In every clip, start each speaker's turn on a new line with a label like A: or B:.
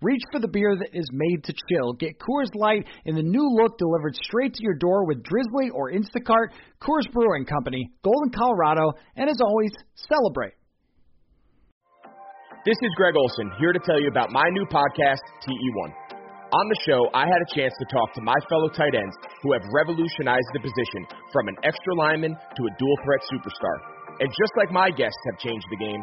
A: Reach for the beer that is made to chill. Get Coors Light in the new look delivered straight to your door with Drizly or Instacart. Coors Brewing Company, Golden, Colorado, and as always, celebrate.
B: This is Greg Olsen here to tell you about my new podcast, TE1. On the show, I had a chance to talk to my fellow tight ends who have revolutionized the position from an extra lineman to a dual threat superstar. And just like my guests have changed the game,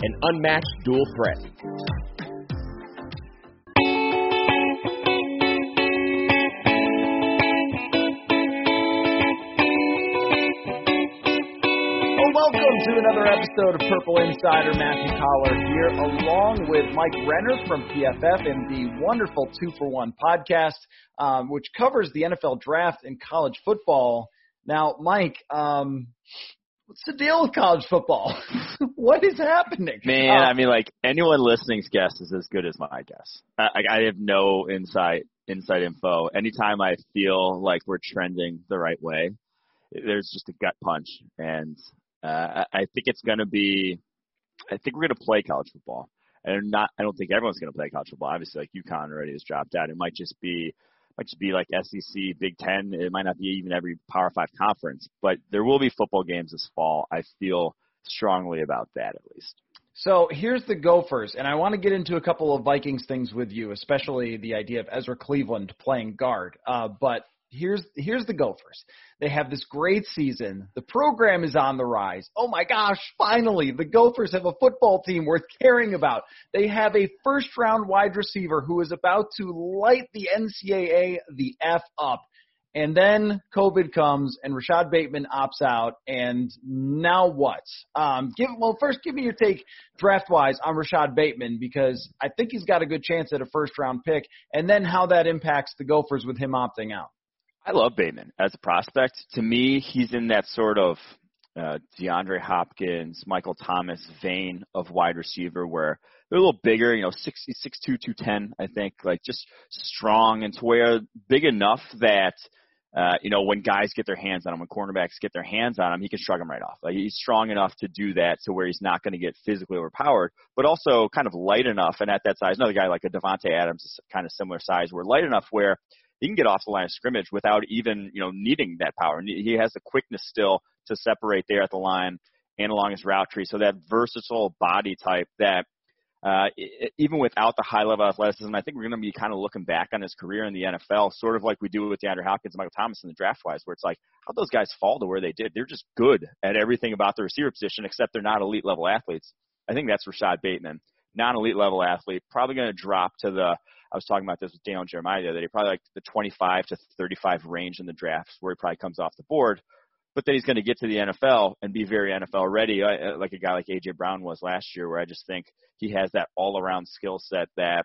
B: an unmatched dual threat.
A: Welcome to another episode of Purple Insider. Matthew Coller here, along with Mike Renner from PFF and the wonderful Two for One podcast, um, which covers the NFL draft and college football. Now, Mike, um, what's the deal with college football? what is happening?
C: Man,
A: Uh,
C: I mean, like anyone listening's guess is as good as my guess. I, I I have no insight inside info. Anytime I feel like we're trending the right way, there's just a gut punch, and uh, I I think it's going to be. I think we're going to play college football, and not. I don't think everyone's going to play college football. Obviously, like UConn already has dropped out. It might just be. Might just be like SEC, Big Ten. It might not be even every Power Five conference, but there will be football games this fall. I feel strongly about that at least.
A: So here's the Gophers, and I want to get into a couple of Vikings things with you, especially the idea of Ezra Cleveland playing guard. Uh, but here's here's the Gophers. They have this great season. The program is on the rise. Oh my gosh, finally, the Gophers have a football team worth caring about. They have a first round wide receiver who is about to light the NCAA the F up. And then COVID comes and Rashod Bateman opts out. And now what? Um, give well first, give me your take draft wise on Rashod Bateman because I think he's got a good chance at a first round pick. And then how that impacts the Gophers with him opting out.
C: I love Bateman as a prospect. To me, he's in that sort of uh, DeAndre Hopkins, Michael Thomas vein of wide receiver where they're a little bigger, you know, 60, 6'2", 210, I think, like just strong and to where big enough that, uh, you know, when guys get their hands on him, when cornerbacks get their hands on him, he can shrug them right off. Like he's strong enough to do that to where he's not going to get physically overpowered, but also kind of light enough. And at that size, another guy like a Davante Adams is kind of similar size, where light enough where he can get off the line of scrimmage without even you know needing that power. And he has the quickness still to separate there at the line and along his route tree. So that versatile body type that uh, even without the high level athleticism, I think we're going to be kind of looking back on his career in the NFL, sort of like we do with DeAndre Hopkins and Michael Thomas in the draft wise, where it's like, how those guys fall to where they did? They're just good at everything about the receiver position, except they're not elite level athletes. I think that's Rashod Bateman, non elite level athlete, probably going to drop to the I was talking about this with Daniel Jeremiah other day, probably like the 25 to 35 range in the drafts where he probably comes off the board. But then he's going to get to the NFL and be very NFL ready, uh, like a guy like AJ Brown was last year, where I just think he has that all-around skill set that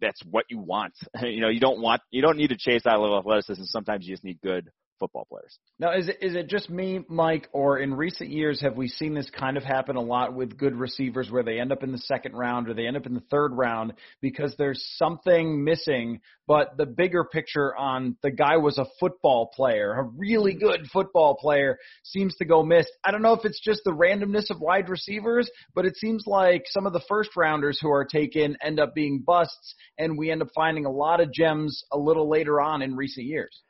C: that's what you want. you know, you don't want you don't need to chase that level athleticism. Sometimes you just need good football players.
A: Now, is it is it just me, Mike, or in recent years have we seen this kind of happen a lot with good receivers where they end up in the second round or they end up in the third round because there's something missing, but the bigger picture on the guy was a football player, a really good football player, seems to go missed. I don't know if it's just the randomness of wide receivers, but it seems like some of the first rounders who are taken end up being busts, and we end up finding a lot of gems a little later on in recent years.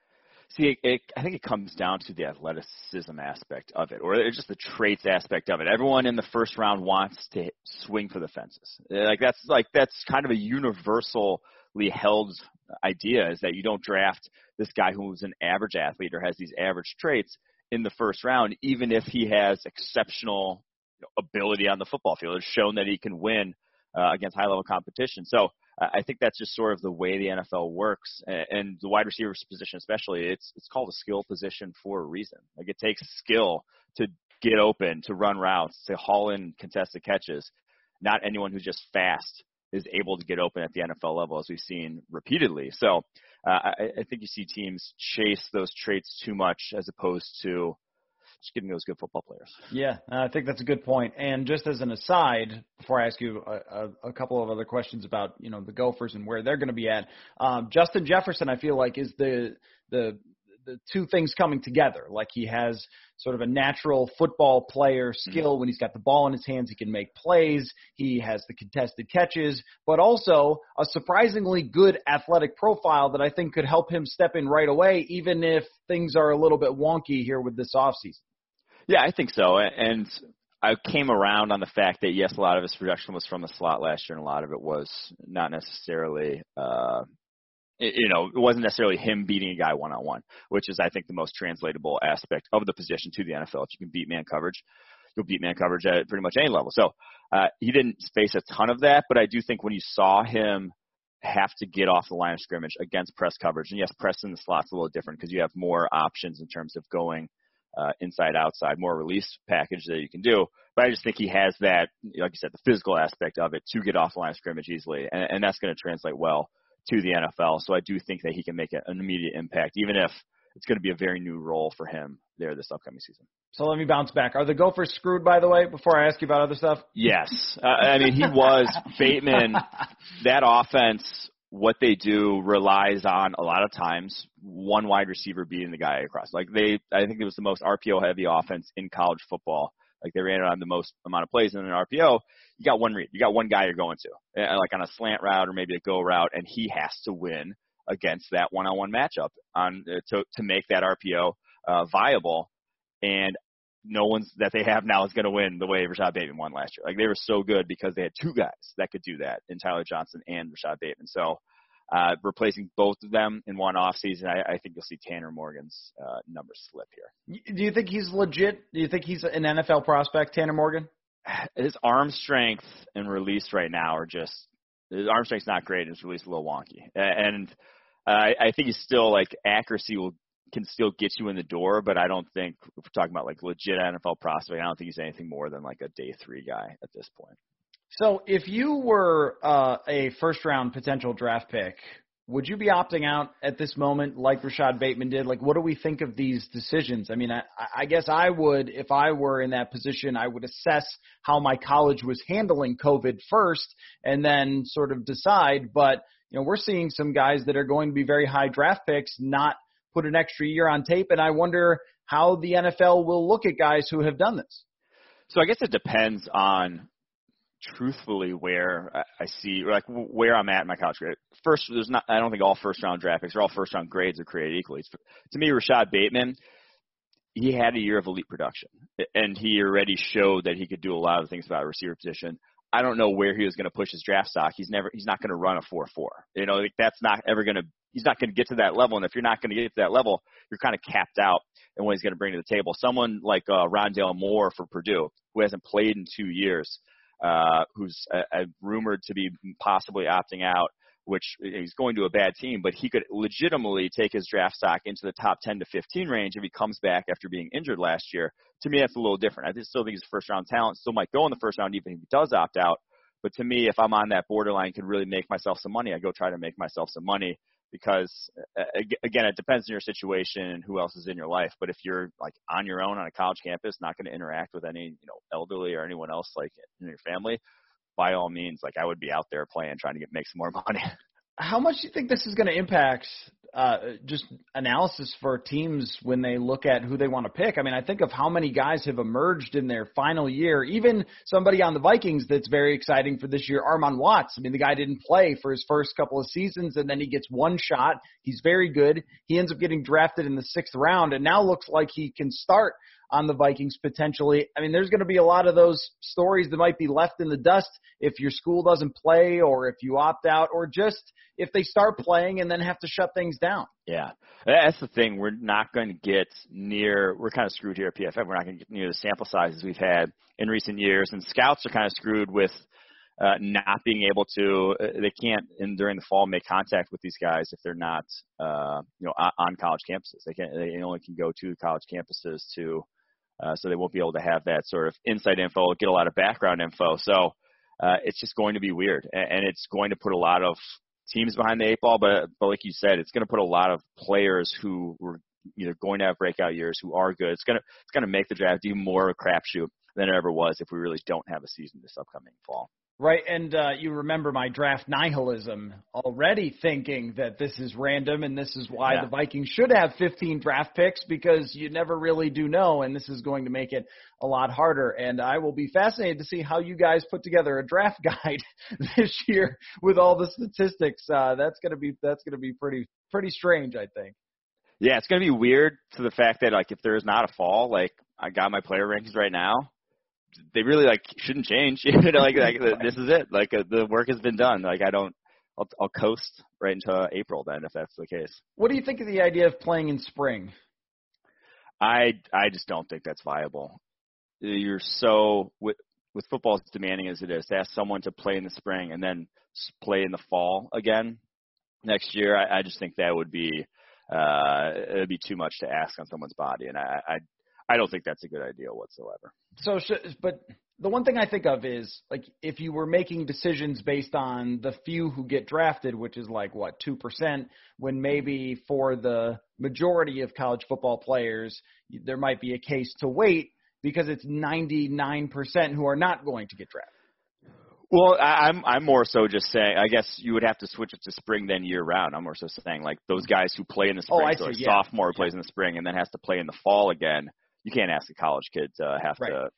C: See, it, it, I think it comes down to the athleticism aspect of it, or just the traits aspect of it. Everyone in the first round wants to swing for the fences. Like that's like that's kind of a universally held idea is that you don't draft this guy who's an average athlete or has these average traits in the first round, even if he has exceptional ability on the football field. It's shown that he can win uh, against high level competition. So I think that's just sort of the way the NFL works, and the wide receivers position especially. It's it's called a skill position for a reason. Like it takes skill to get open, to run routes, to haul in contested catches. Not anyone who's just fast is able to get open at the NFL level, as we've seen repeatedly. So uh, I, I think you see teams chase those traits too much, as opposed to just getting those good football players.
A: Yeah, I think that's a good point. And just as an aside, before I ask you a, a, a couple of other questions about you know the Gophers and where they're going to be at, um, Justin Jefferson, I feel like is the the the two things coming together. Like he has sort of a natural football player mm-hmm. skill when he's got the ball in his hands, he can make plays. He has the contested catches, but also a surprisingly good athletic profile that I think could help him step in right away, even if things are a little bit wonky here with this offseason.
C: Yeah, I think so. And I came around on the fact that yes, a lot of his production was from the slot last year, and a lot of it was not necessarily, uh, you know, it wasn't necessarily him beating a guy one on one, which is I think the most translatable aspect of the position to the NFL. If you can beat man coverage, you'll beat man coverage at pretty much any level. So uh, he didn't face a ton of that, but I do think when you saw him have to get off the line of scrimmage against press coverage, and yes, press in the slot's a little different because you have more options in terms of going uh, inside outside, more release package that you can do. But I just think he has that, like you said, the physical aspect of it to get off the line of scrimmage easily, and, and that's going to translate well to the NFL. So I do think that he can make an immediate impact, even if it's going to be a very new role for him there this upcoming season.
A: So let me bounce back. Are the Gophers screwed, by the way, before I ask you about other stuff?
C: Yes. Uh, I mean, he was Bateman. that offense what they do relies on a lot of times one wide receiver beating the guy across. Like they, I think it was the most RPO heavy offense in college football. Like they ran it on the most amount of plays in an RPO. You got one read. You got one guy you're going to, uh, like on a slant route or maybe a go route, and he has to win against that one-on-one matchup on uh, to to make that RPO uh, viable. And no one's that they have now is going to win the way Rashod Bateman won last year. Like they were so good because they had two guys that could do that in Tyler Johnson and Rashod Bateman. So uh, replacing both of them in one off season, I, I think you'll see Tanner Morgan's uh, numbers slip here.
A: Do you think he's legit? Do you think he's an NFL prospect, Tanner Morgan?
C: His arm strength and release right now are just his arm strength's not great. His release a little wonky, and uh, I think he's still like accuracy will can still get you in the door, but I don't think if we're talking about like legit NFL prospect, I don't think he's anything more than like a day three guy at this point.
A: So if you were uh, a first round potential draft pick, would you be opting out at this moment like Rashod Bateman did? Like, what do we think of these decisions? I mean, I, I guess I would, if I were in that position, I would assess how my college was handling COVID first and then sort of decide. But, you know, we're seeing some guys that are going to be very high draft picks not put an extra year on tape, and I wonder how the NFL will look at guys who have done this.
C: So I guess it depends on truthfully where I see like where I'm at in my college grade. First, there's not. I don't think all first round draft picks or all first round grades are created equally. To me, Rashod Bateman, he had a year of elite production, and he already showed that he could do a lot of things about receiver position. I don't know where he was going to push his draft stock. He's never. He's not going to run a four four. You know, like that's not ever going to he's not going to get to that level. And if you're not going to get to that level, you're kind of capped out in what he's going to bring to the table. Someone like uh, Rondale Moore for Purdue, who hasn't played in two years, uh, who's uh, uh, rumored to be possibly opting out, which he's going to a bad team, but he could legitimately take his draft stock into the top 10 to 15 range if he comes back after being injured last year. To me, that's a little different. I still think he's first round talent, still might go in the first round even if he does opt out. But to me, if I'm on that borderline, can really make myself some money, I go try to make myself some money because again, it depends on your situation and who else is in your life. But if you're like on your own on a college campus, not going to interact with any you know elderly or anyone else like in your family, by all means, like I would be out there playing, trying to get make some more money.
A: How much do you think this is going to impact uh, just analysis for teams when they look at who they want to pick? I mean, I think of how many guys have emerged in their final year. Even somebody on the Vikings that's very exciting for this year, Armon Watts. I mean, the guy didn't play for his first couple of seasons, and then he gets one shot. He's very good. He ends up getting drafted in the sixth round, and now looks like he can start on the Vikings potentially. I mean, there's going to be a lot of those stories that might be left in the dust if your school doesn't play or if you opt out or just if they start playing and then have to shut things down.
C: Yeah. That's the thing. We're not going to get near, we're kind of screwed here at PFF. We're not going to get near the sample sizes we've had in recent years. And scouts are kind of screwed with uh, not being able to, uh, they can't in during the fall make contact with these guys if they're not, uh, you know, on, college campuses. They can, they only can go to college campuses to, uh, so they won't be able to have that sort of inside info, get a lot of background info. So uh, it's just going to be weird, and it's going to put a lot of teams behind the eight ball. But but like you said, it's going to put a lot of players who were either going to have breakout years who are good. It's gonna it's gonna make the draft even more of a crapshoot than it ever was if we really don't have a season this upcoming fall.
A: Right, and uh, you remember my draft nihilism already thinking that this is random and this is why
C: yeah.
A: the Vikings should have 15 draft picks because you never really do know, and this is going to make it a lot harder. And I will be fascinated to see how you guys put together a draft guide this year with all the statistics. Uh, that's gonna be that's gonna be pretty pretty strange, I think.
C: Yeah, it's gonna be weird to the fact that like if there is not a fall, like I got my player rankings right now they really like shouldn't change. you know, like like this is it. Like uh, the work has been done. Like I don't. I'll, I'll coast right into April then if that's the case.
A: What do you think of the idea of playing in spring?
C: I I just don't think that's viable. You're so with with football as demanding as it is to ask someone to play in the spring and then play in the fall again next year. I, I just think that would be uh, it would be too much to ask on someone's body, and I, I I don't think that's a good idea whatsoever.
A: So, but the one thing I think of is like if you were making decisions based on the few who get drafted, which is like what two percent, when maybe for the majority of college football players there might be a case to wait because it's 99% who are not going to get drafted.
C: Well, I'm I'm more so just saying. I guess you would have to switch it to spring then year round. I'm more so saying like those guys who play in the oh, spring,
A: oh,
C: so
A: see,
C: a
A: yeah.
C: sophomore plays in the spring and then has to play in the fall again you can't ask a college kid to have
A: right.
C: to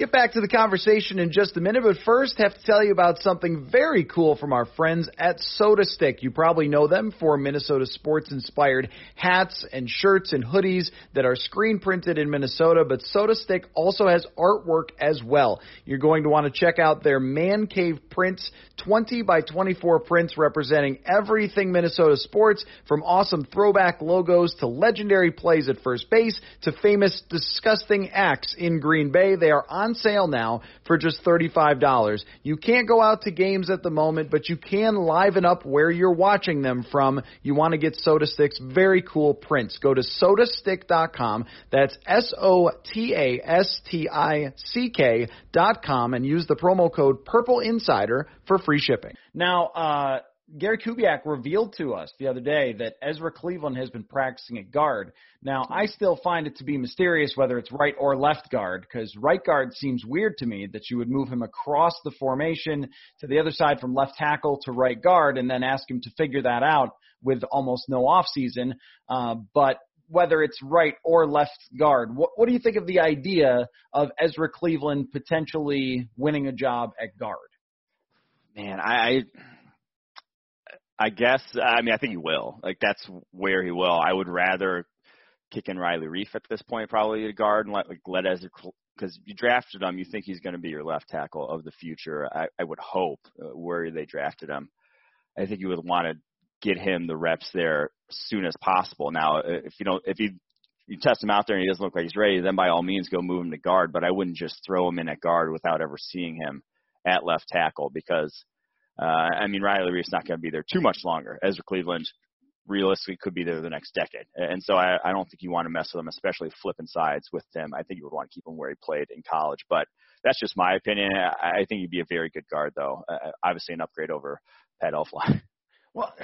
A: Get back to the conversation in just a minute, but first have to tell you about something very cool from our friends at SotaStick. You probably know them for Minnesota sports inspired hats and shirts and hoodies that are screen printed in Minnesota, but SotaStick also has artwork as well. You're going to want to check out their Man Cave prints, 20 by 24 prints representing everything Minnesota sports, from awesome throwback logos to legendary plays at first base to famous disgusting acts in Green Bay. They are on sale now for just $35. You can't go out to games at the moment, but you can liven up where you're watching them from. You want to get SotaStick's very cool prints. Go to sodastick.com. That's S O T A S T I C K dot com and use the promo code Purple Insider for free shipping. Now, uh, Gary Kubiak revealed to us the other day that Ezra Cleveland has been practicing at guard. Now, I still find it to be mysterious whether it's right or left guard because right guard seems weird to me that you would move him across the formation to the other side from left tackle to right guard and then ask him to figure that out with almost no off season. Uh, but whether it's right or left guard, what, what do you think of the idea of Ezra Cleveland potentially winning a job at guard?
C: Man, I I guess I mean I think he will. Like that's where he will. I would rather kick in Riley Reiff at this point, probably to guard and let like let as because you drafted him, you think he's going to be your left tackle of the future. I, I would hope uh, where they drafted him. I think you would want to get him the reps there as soon as possible. Now, if you don't, if you you test him out there and he doesn't look like he's ready, then by all means go move him to guard. But I wouldn't just throw him in at guard without ever seeing him at left tackle because uh, I mean, Riley Reiff's not going to be there too much longer. Ezra Cleveland realistically could be there the next decade. And so I, I don't think you want to mess with him, especially flipping sides with him. I think you would want to keep him where he played in college. But that's just my opinion. I, I think he'd be a very good guard, though. Uh, obviously, an upgrade over Pat Elflein.
A: Well,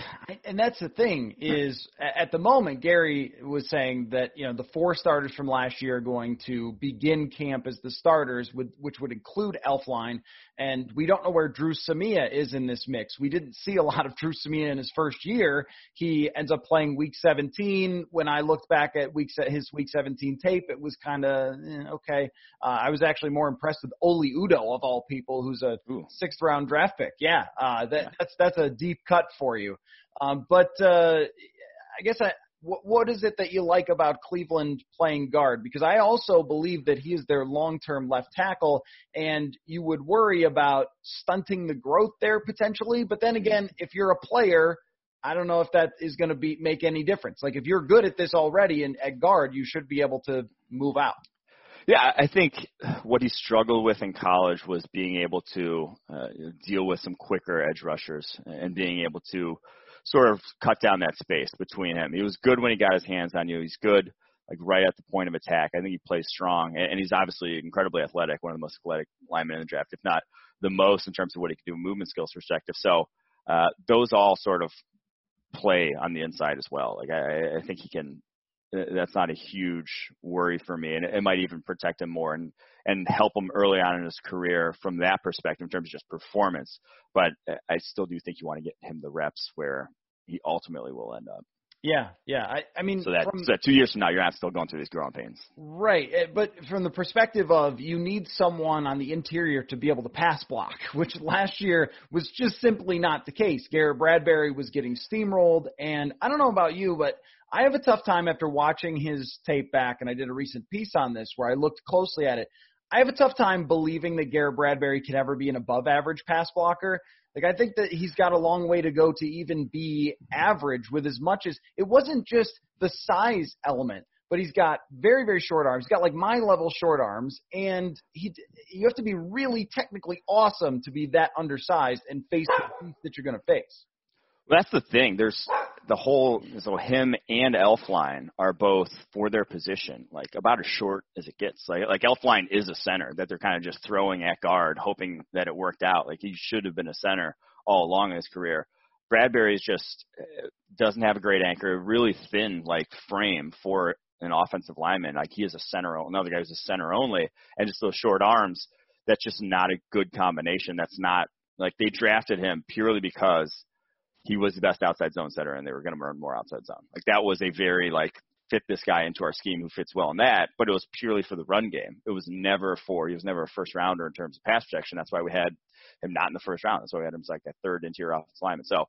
A: and that's the thing is at the moment Gary was saying that you know the four starters from last year are going to begin camp as the starters, with, which would include Elflein, and we don't know where Dru Samia is in this mix. We didn't see a lot of Dru Samia in his first year. He ends up playing Week 17. When I looked back at week his Week 17 tape, it was kind of eh, okay. Uh, I was actually more impressed with Oli Udoh of all people, who's a Ooh. sixth round draft pick. Yeah, uh, that, that's that's a deep cut for you. Um, but uh, I guess I, what, what is it that you like about Cleveland playing guard? Because I also believe that he is their long-term left tackle, and you would worry about stunting the growth there potentially. But then again, if you're a player, I don't know if that is going to be make any difference. Like if you're good at this already and at guard, you should be able to move out.
C: Yeah, I think what he struggled with in college was being able to uh, deal with some quicker edge rushers and being able to sort of cut down that space between him. He was good when he got his hands on you. He's good like right at the point of attack. I think he plays strong, and he's obviously incredibly athletic, one of the most athletic linemen in the draft, if not the most in terms of what he can do movement skills perspective. So uh, those all sort of play on the inside as well. Like I, I think he can that's not a huge worry for me, and it might even protect him more and and help him early on in his career from that perspective in terms of just performance. But uh, I still do think you want to get him the reps where he ultimately will end up.
A: Yeah, yeah. I, I mean,
C: so that, from, so that two years from now, you're not still going through these growing pains.
A: Right, eh, but from the perspective of you need someone on the interior to be able to pass block, which last year was just simply not the case. Garrett Bradbury was getting steamrolled, and I don't know about you, but I have a tough time after watching his tape back, and I did a recent piece on this where I looked closely at it. I have a tough time believing that Garrett Bradbury could ever be an above average pass blocker. Like I think that he's got a long way to go to even be average with as much as it wasn't just the size element, but he's got very very short arms. He's got like my level short arms and he you have to be really technically awesome to be that undersized and face the that you're going to face.
C: Well, that's the thing. There's the whole so him and Elflein are both for their position, like about as short as it gets. Like like Elflein is a center that they're kind of just throwing at guard, hoping that it worked out. Like he should have been a center all along in his career. Bradbury is just uh, doesn't have a great anchor, really thin like frame for an offensive lineman. Like he is a center, another guy who's a center only, and just those short arms. That's just not a good combination. That's not like they drafted him purely because he was the best outside zone setter and they were going to run more outside zone. Like that was a very like fit this guy into our scheme who fits well in that, but it was purely for the run game. It was never for, he was never a first rounder in terms of pass protection. That's why we had him not in the first round. That's why we had him as like a third interior offensive lineman. So,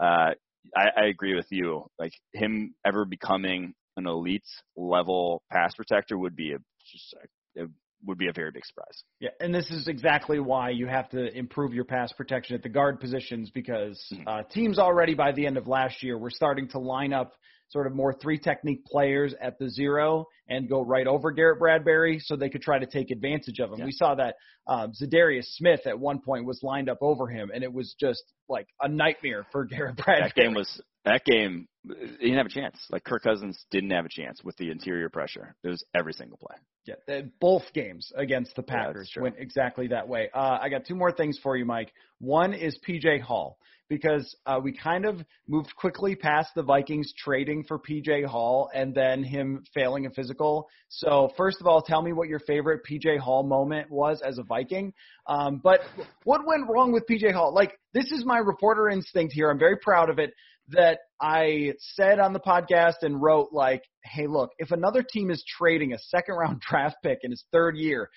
C: uh, I, I agree with you. Like him ever becoming an elite level pass protector would be a, just a, a would be a very big surprise.
A: Yeah, and this is exactly why you have to improve your pass protection at the guard positions because mm-hmm. uh, teams already by the end of last year were starting to line up sort of more three technique players at the zero and go right over Garrett Bradbury so they could try to take advantage of him. Yeah. We saw that um, Za'Darius Smith at one point was lined up over him, and it was just like a nightmare for Garrett Bradbury.
C: That game was that game. He didn't have a chance. Like Kirk Cousins didn't have a chance with the interior pressure. It was every single play.
A: Yeah, both games against the Packers yeah, went exactly that way. Uh, I got two more things for you, Mike. One is PJ Hall because uh, we kind of moved quickly past the Vikings trading for PJ Hall and then him failing a physical. So first of all, tell me what your favorite PJ Hall moment was as a Viking. Um, but what went wrong with PJ Hall? Like this is my reporter instinct here. I'm very proud of it that I said on the podcast and wrote like, hey, look, if another team is trading a second round draft pick in his third year,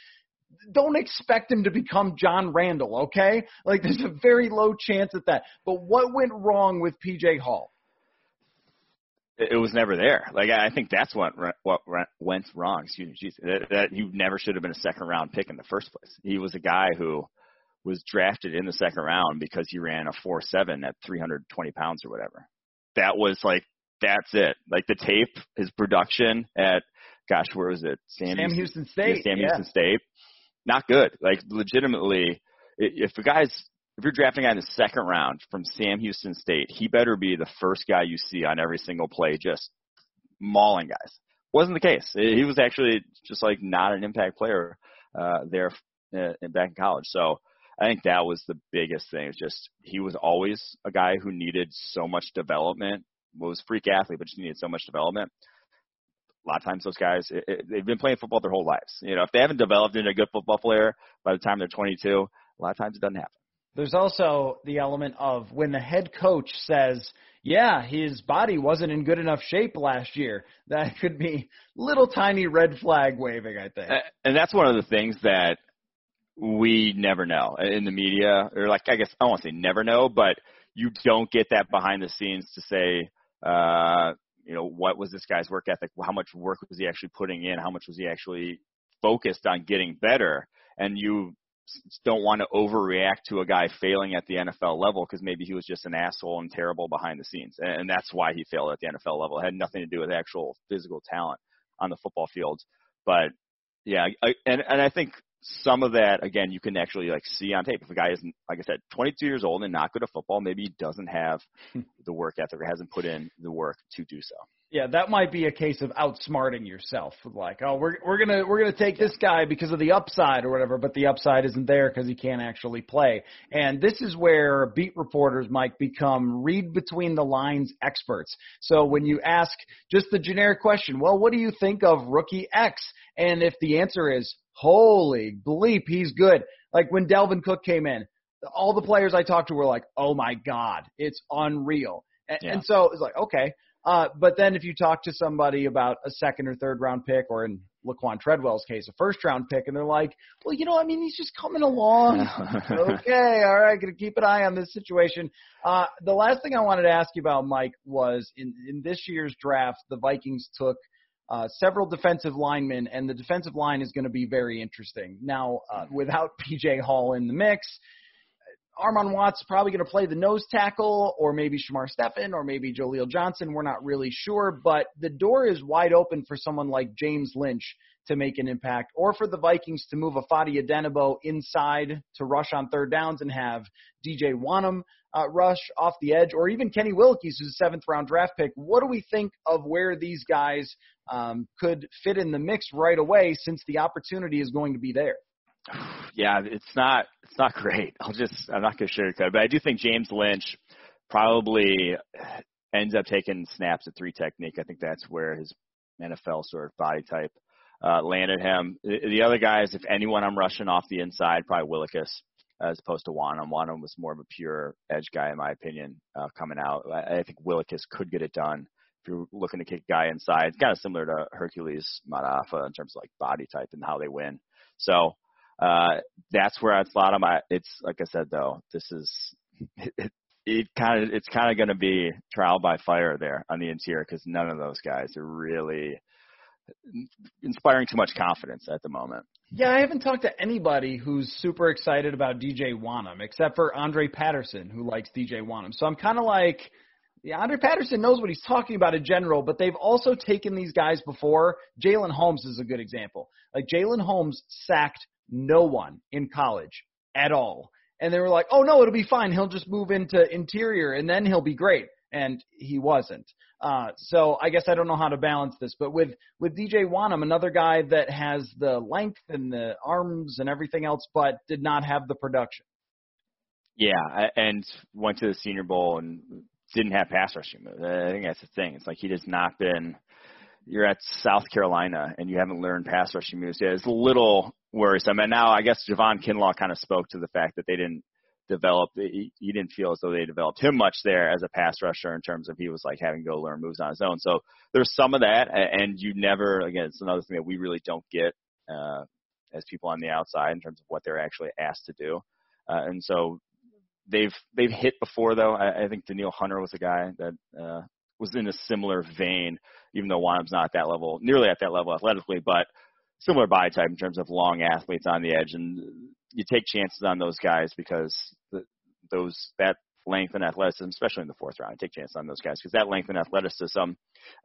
A: don't expect him to become John Randle, okay? Like there's a very low chance at that. But what went wrong with PJ Hall?
C: It was never there. Like I think that's what what went wrong. Excuse me, geez, that, that he never should have been a second round pick in the first place. He was a guy who was drafted in the second round because he ran a four seven at 320 pounds or whatever. That was like that's it. Like the tape, his production at gosh, where was it?
A: Sam, Sam Houston, Houston State.
C: Yeah, Sam
A: yeah.
C: Houston State not good. Like legitimately, if a guy's if you're drafting a guy in the second round from Sam Houston State, he better be the first guy you see on every single play, just mauling guys. Wasn't the case. He was actually just like not an impact player uh, there uh, back in college. So I think that was the biggest thing. It's just he was always a guy who needed so much development. Was freak athlete, but just needed so much development. A lot of times, those guys it, it, they've been playing football their whole lives. You know, if they haven't developed into a good football player by the time they're 22, a lot of times it doesn't happen.
A: There's also the element of when the head coach says, yeah, his body wasn't in good enough shape last year. That could be little tiny red flag waving, I think.
C: And that's one of the things that we never know in the media, or like I guess I don't want to say never know, but you don't get that behind the scenes to say, uh, you know, what was this guy's work ethic? How much work was he actually putting in? How much was he actually focused on getting better? And you don't want to overreact to a guy failing at the NFL level because maybe he was just an asshole and terrible behind the scenes, and that's why he failed at the NFL level. It had nothing to do with actual physical talent on the football field. But yeah, I, and and I think some of that again you can actually like see on tape. If a guy isn't like I said, 22 years old and not good at football, maybe he doesn't have hmm. the work ethic or hasn't put in the work to do so.
A: Yeah, that might be a case of outsmarting yourself. Like, oh, we're we're gonna we're gonna take this guy because of the upside or whatever, but the upside isn't there because he can't actually play. And this is where beat reporters might become read between the lines experts. So when you ask just the generic question, well, what do you think of rookie X? And if the answer is holy bleep, he's good. Like when Dalvin Cook came in, all the players I talked to were like, oh my god, it's unreal. And, yeah. and so it's like, okay uh, but then if you talk to somebody about a second or third round pick, or in Laquan Treadwell's case, a first round pick, and they're like, well, you know, I mean, he's just coming along. okay, all right, gonna keep an eye on this situation. Uh, the last thing I wanted to ask you about, Mike, was in, in this year's draft, the Vikings took uh, several defensive linemen, and the defensive line is going to be very interesting. Now, uh, without PJ Hall in the mix, Armon Watts probably going to play the nose tackle, or maybe Shamar Stephen, or maybe Jaleel Johnson. We're not really sure, but the door is wide open for someone like James Lynch to make an impact, or for the Vikings to move Ifeadi Odenigbo inside to rush on third downs and have DJ Wonnum uh, rush off the edge, or even Kenny Willekes, who's a seventh round draft pick. What do we think of where these guys um, could fit in the mix right away since the opportunity is going to be there?
C: yeah, it's not it's not great. I'll just I'm not gonna sugarcoat, it, but I do think James Lynch probably ends up taking snaps at three technique. I think that's where his NFL sort of body type uh, landed him. The, the other guys, if anyone, I'm rushing off the inside, probably Willekes as opposed to Wonnum. Wonnum was more of a pure edge guy, in my opinion, uh, coming out. I, I think Willekes could get it done if you're looking to kick a guy inside. It's kind of similar to Hercules Mata'afa in terms of like body type and how they win. So uh, that's where I'd slot him. I, it's like I said though, this is it. It kind of it's kind of going to be trial by fire there on the interior because none of those guys are really inspiring too much confidence at the moment.
A: Yeah, I haven't talked to anybody who's super excited about DJ Wonnum except for Andre Patterson, who likes DJ Wonnum. So I'm kind of like, yeah, Andre Patterson knows what he's talking about in general, but they've also taken these guys before. Jalen Holmes is a good example. Like Jalen Holmes sacked no one in college at all. And they were like, oh no, it'll be fine. He'll just move into interior and then he'll be great. And he wasn't. Uh, so I guess I don't know how to balance this, but with, with DJ Wonnum, another guy that has the length and the arms and everything else, but did not have the production.
C: Yeah, and went to the Senior Bowl and didn't have pass rushing moves. I think that's the thing. It's like he has not been you're at South Carolina and you haven't learned pass rushing moves yet. It's a little worrisome. And now I guess Javon Kinlaw kind of spoke to the fact that they didn't develop. He, he didn't feel as though they developed him much there as a pass rusher in terms of he was like having to go learn moves on his own. So there's some of that, and you never again. It's another thing that we really don't get uh, as people on the outside in terms of what they're actually asked to do. Uh, and so they've they've hit before though. I, I think Danielle Hunter was a guy that uh, was in a similar vein, even though Wonnum's not at that level, nearly at that level athletically, but similar body type in terms of long athletes on the edge, and you take chances on those guys because the, those that length and athleticism, especially in the fourth round, take chances on those guys because that length and athleticism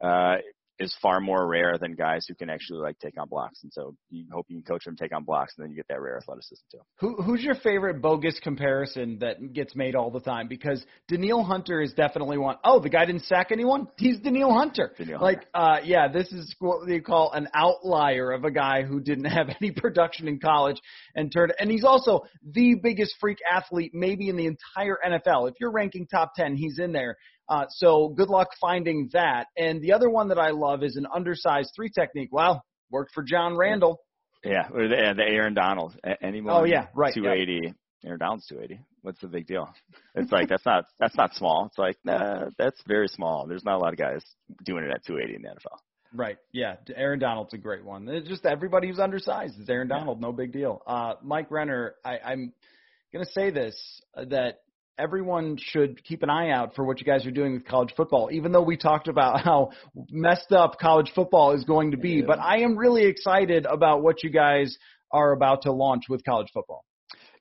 C: uh, is far more rare than guys who can actually like take on blocks. And so you hope you can coach them take on blocks, and then you get that rare athleticism too.
A: Who, who's your favorite bogus comparison that gets made all the time? Because Danielle Hunter is definitely one. Oh, the guy didn't sack anyone. He's Danielle Hunter.
C: Danielle
A: like, uh, yeah, this is what they call an outlier of a guy who didn't have any production in college and turned. And he's also the biggest freak athlete maybe in the entire NFL. If you're ranking top ten, he's in there. Uh, so good luck finding that. And the other one that I love is an undersized three technique. Well, worked for John Randle.
C: Yeah, or the, the Aaron Donald. Anyone?
A: Oh yeah, right.
C: 280. Yep. Aaron Donald's 280. What's the big deal? It's like that's not that's not small. It's like nah, that's very small. There's not a lot of guys doing it at 280 in the NFL.
A: Right. Yeah. Aaron Donald's a great one. It's just everybody who's undersized. is Aaron Donald. Yeah. No big deal. Uh, Mike Renner. I, I'm gonna say this uh, that everyone should keep an eye out for what you guys are doing with college football, even though we talked about how messed up college football is going to be. Yeah. But I am really excited about what you guys are about to launch with college football.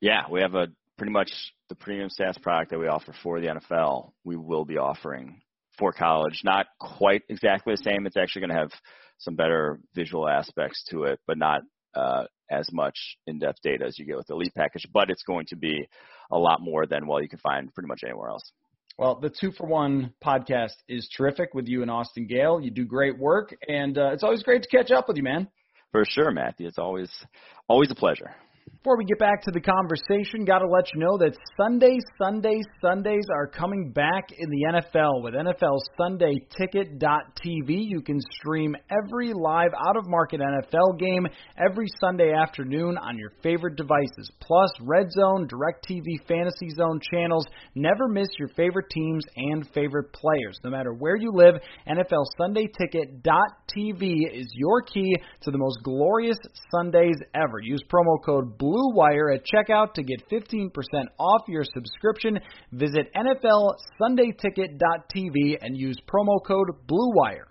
C: Yeah, we have a pretty much the premium SaaS product that we offer for the NFL. We will be offering for college. Not quite exactly the same. It's actually going to have some better visual aspects to it, but not uh, as much in-depth data as you get with the Elite package. But it's going to be a lot more than what you can find pretty much anywhere else.
A: Well, the Two for One podcast is terrific with you and Austin Gayle. You do great work, and uh, it's always great to catch up with you, man.
C: For sure, Matthew. It's always always a pleasure.
A: Before we get back to the conversation, got to let you know that Sundays, Sundays, Sundays are coming back in the NFL with NFL Sunday Ticket.tv. You can stream every live out of market NFL game every Sunday afternoon on your favorite devices. Plus, Red Zone, DirecTV Fantasy Zone channels. Never miss your favorite teams and favorite players. No matter where you live, NFL Sunday Ticket.tv is your key to the most glorious Sundays ever. Use promo code BLUE Blue Wire at checkout to get 15% off your subscription. Visit NFLSundayTicket.tv and use promo code BLUEWIRE.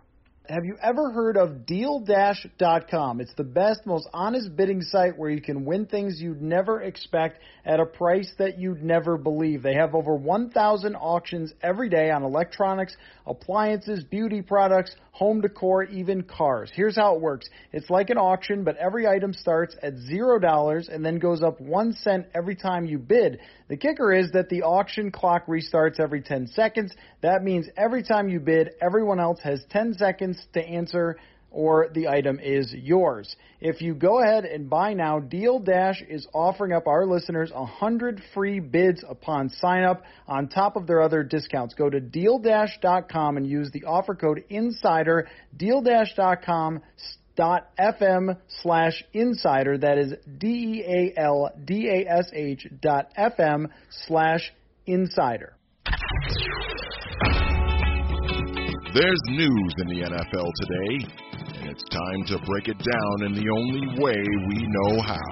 A: Have you ever heard of DealDash.com? It's the best, most honest bidding site where you can win things you'd never expect at a price that you'd never believe. They have over 1,000 auctions every day on electronics, appliances, beauty products, home decor, even cars. Here's how it works it's like an auction, but every item starts at $0 and then goes up 1 cent every time you bid. The kicker is that the auction clock restarts every 10 seconds. That means every time you bid, everyone else has 10 seconds to answer or the item is yours. If you go ahead and buy now, Deal Dash is offering up our listeners 100 free bids upon sign up on top of their other discounts. Go to dealdash.com and use the offer code INSIDER, dealdash.com dot fm slash insider that is d e a l d a s h dot fm slash insider
D: there's news in the NFL today and it's time to break it down in the only way we know how.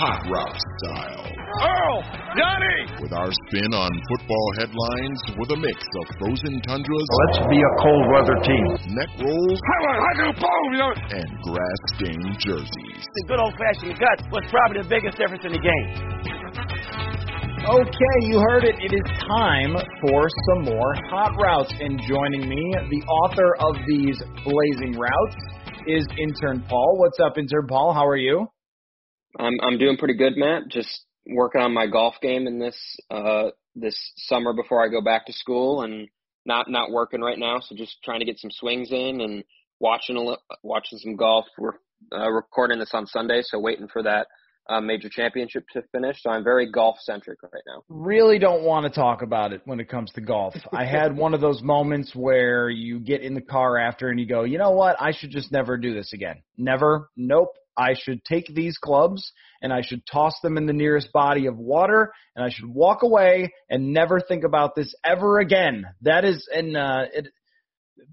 D: Hot Route style.
E: Earl! Johnny!
D: With our spin on football headlines with a mix of frozen tundras.
E: Let's be a cold weather team.
D: Neck rolls. And grass stained jerseys.
F: The good old fashioned gut was probably the biggest difference in the game.
A: Okay, you heard it. It is time for some more hot routes. And joining me, the author of these blazing routes, is intern Paul. What's up, intern Paul? How are you?
G: I'm I'm doing pretty good, Matt. Just working on my golf game in this uh this summer before I go back to school, and not not working right now. So just trying to get some swings in and watching a watching some golf. We're uh, recording this on Sunday, so waiting for that uh, major championship to finish. So I'm very golf centric right now.
A: Really don't want to talk about it when it comes to golf. I had one of those moments where you get in the car after and you go, you know what? I should just never do this again. Never. Nope. I should take these clubs and I should toss them in the nearest body of water and I should walk away and never think about this ever again. That is, and uh, it,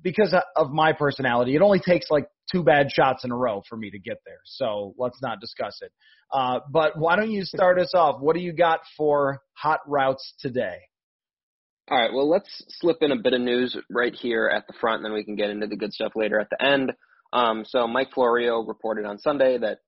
A: because of my personality, it only takes like two bad shots in a row for me to get there. So let's not discuss it. Uh, but why don't you start us off? What do you got for hot routes today?
G: All right. Well, let's slip in a bit of news right here at the front, and then we can get into the good stuff later at the end. Um, so Mike Florio reported on Sunday that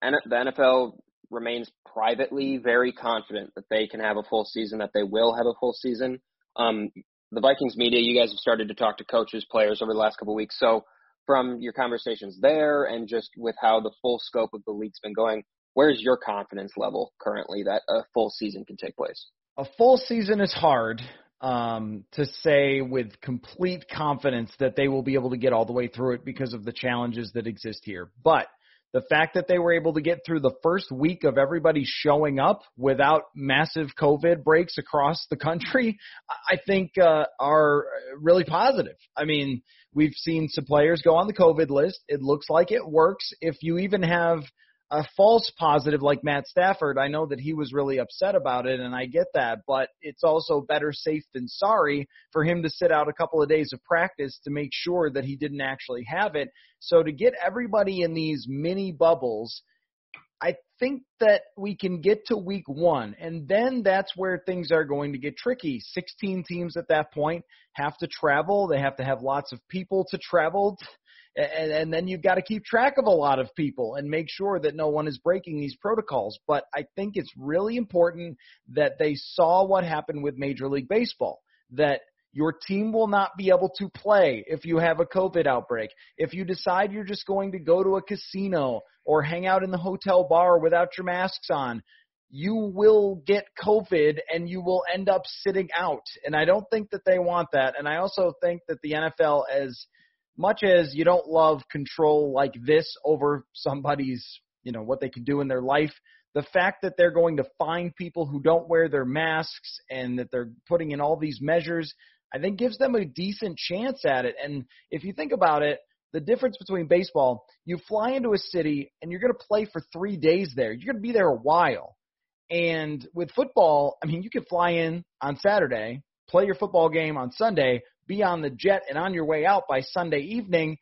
G: the NFL remains privately very confident that they can have a full season, that they will have a full season. Um, the Vikings media, you guys have started to talk to coaches, players over the last couple of weeks. So from your conversations there and just with how the full scope of the league's been going, where's your confidence level currently that a full season can take place?
A: A full season is hard um, to say with complete confidence that they will be able to get all the way through it because of the challenges that exist here. But the fact that they were able to get through the first week of everybody showing up without massive COVID breaks across the country, I think uh, are really positive. I mean, we've seen some players go on the COVID list. It looks like it works. If you even have a false positive like Matt Stafford, I know that he was really upset about it, and I get that, but it's also better safe than sorry for him to sit out a couple of days of practice to make sure that he didn't actually have it. So to get everybody in these mini bubbles, I think that we can get to week one, and then that's where things are going to get tricky. 16 teams at that point have to travel. They have to have lots of people to travel and, and then you've got to keep track of a lot of people and make sure that no one is breaking these protocols. But I think it's really important that they saw what happened with Major League Baseball, that your team will not be able to play if you have a COVID outbreak. If you decide you're just going to go to a casino or hang out in the hotel bar without your masks on, you will get COVID and you will end up sitting out. And I don't think that they want that. And I also think that the NFL, as much as you don't love control like this over somebody's, you know, what they can do in their life, the fact that they're going to find people who don't wear their masks and that they're putting in all these measures, I think gives them a decent chance at it. And if you think about it, the difference between baseball, you fly into a city and you're going to play for three days there. You're going to be there a while. And with football, I mean, you can fly in on Saturday, play your football game on Sunday, be on the jet and on your way out by Sunday evening,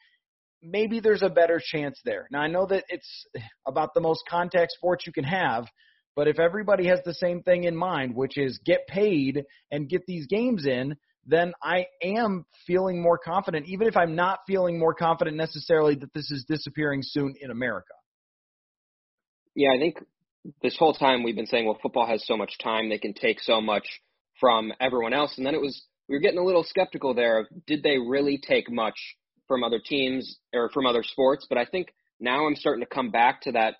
A: maybe there's a better chance there. Now, I know that it's about the most contact sports you can have, but if everybody has the same thing in mind, which is get paid and get these games in, then I am feeling more confident, even if I'm not feeling more confident necessarily that this is disappearing soon in America.
G: Yeah, I think this whole time we've been saying, well, football has so much time, they can take so much from everyone else. And then it was we were getting a little skeptical there of did they really take much from other teams or from other sports? But I think now I'm starting to come back to that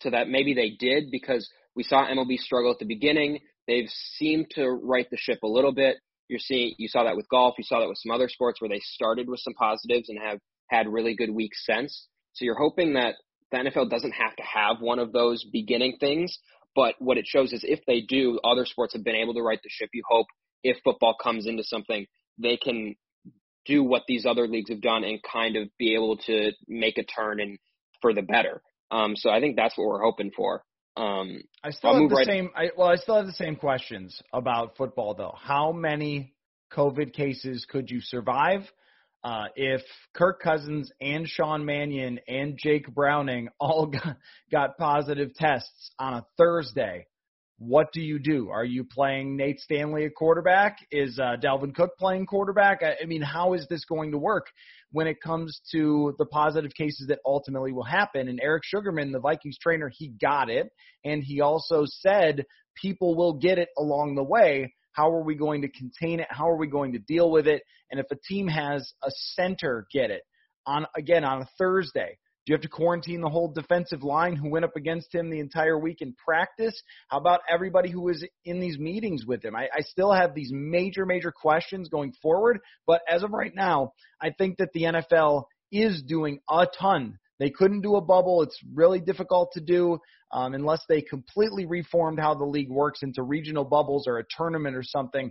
G: to that maybe they did because we saw MLB struggle at the beginning. They've seemed to right the ship a little bit. You're seeing you saw that with golf, you saw that with some other sports where they started with some positives and have had really good weeks since. So you're hoping that the NFL doesn't have to have one of those beginning things, but what it shows is if they do, other sports have been able to right the ship. You hope if football comes into something, they can do what these other leagues have done and kind of be able to make a turn and for the better. Um, so I think that's what we're hoping for. Um,
A: I still I'll have the right same. I, well, I still have the same questions about football, though. How many COVID cases could you survive? Uh, if Kirk Cousins and Sean Mannion and Jake Browning all got, got positive tests on a Thursday, what do you do? Are you playing Nate Stanley at quarterback? Is uh, Dalvin Cook playing quarterback? I, I mean, how is this going to work when it comes to the positive cases that ultimately will happen? And Eric Sugarman, the Vikings trainer, he got it, and he also said people will get it along the way. How are we going to contain it? How are we going to deal with it? And if a team has a center get it on again on a Thursday, do you have to quarantine the whole defensive line who went up against him the entire week in practice? How about everybody who was in these meetings with him? I, I still have these major, major questions going forward, but as of right now, I think that the NFL is doing a ton. They couldn't do a bubble. It's really difficult to do um, unless they completely reformed how the league works into regional bubbles or a tournament or something.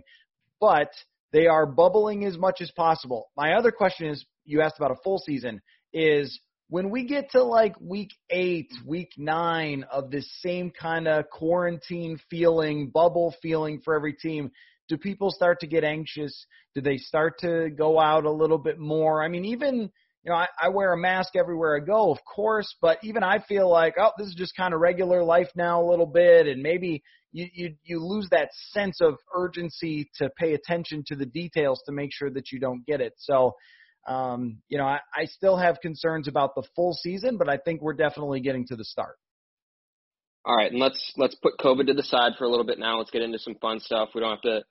A: But they are bubbling as much as possible. My other question is you asked about a full season is when we get to like week eight, week nine of this same kind of quarantine feeling, bubble feeling for every team, do people start to get anxious? Do they start to go out a little bit more? I mean, even, you know, I, I wear a mask everywhere I go, of course, but even I feel like, oh, this is just kind of regular life now a little bit. And maybe you, you, you lose that sense of urgency to pay attention to the details to make sure that you don't get it. So, um, you know, I, I still have concerns about the full season, but I think we're definitely getting to the start.
G: All right, and let's let's put COVID to the side for a little bit now. Let's get into some fun stuff. We don't have to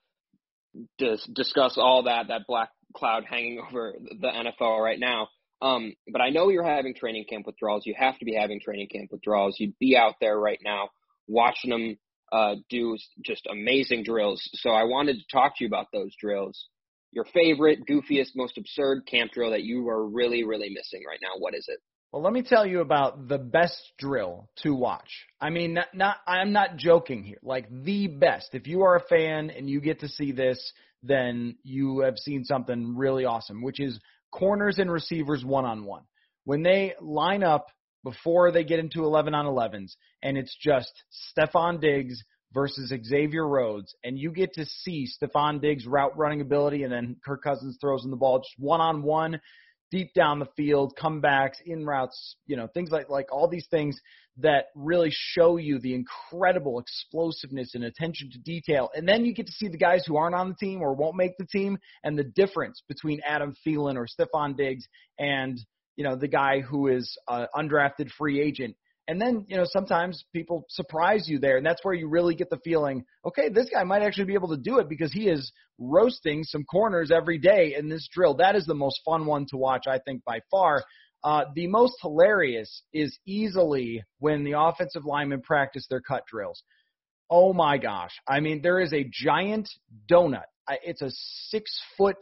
G: dis- discuss all that that black cloud hanging over the NFL right now. Um, but I know you're having training camp withdrawals. You have to be having training camp withdrawals. You'd be out there right now watching them uh, do just amazing drills. So I wanted to talk to you about those drills. Your favorite, goofiest, most absurd camp drill that you are really, really missing right now. What is it?
A: Well, let me tell you about the best drill to watch. I mean, not, not I'm not joking here. Like the best. If you are a fan and you get to see this, then you have seen something really awesome, which is corners and receivers one on one. When they line up before they get into 11 on 11s and it's just Stefon Diggs versus Xavier Rhodes and you get to see Stefon Diggs route running ability and then Kirk Cousins throws in the ball just one on one deep down the field, comebacks, in routes, you know, things like like all these things that really show you the incredible explosiveness and attention to detail. And then you get to see the guys who aren't on the team or won't make the team and the difference between Adam Thielen or Stefon Diggs and you know the guy who is an undrafted free agent and then, you know, sometimes people surprise you there, and that's where you really get the feeling, okay, this guy might actually be able to do it because he is roasting some corners every day in this drill. That is the most fun one to watch, I think, by far. Uh, the most hilarious is easily when the offensive linemen practice their cut drills. Oh my gosh. I mean, there is a giant donut. It's a six foot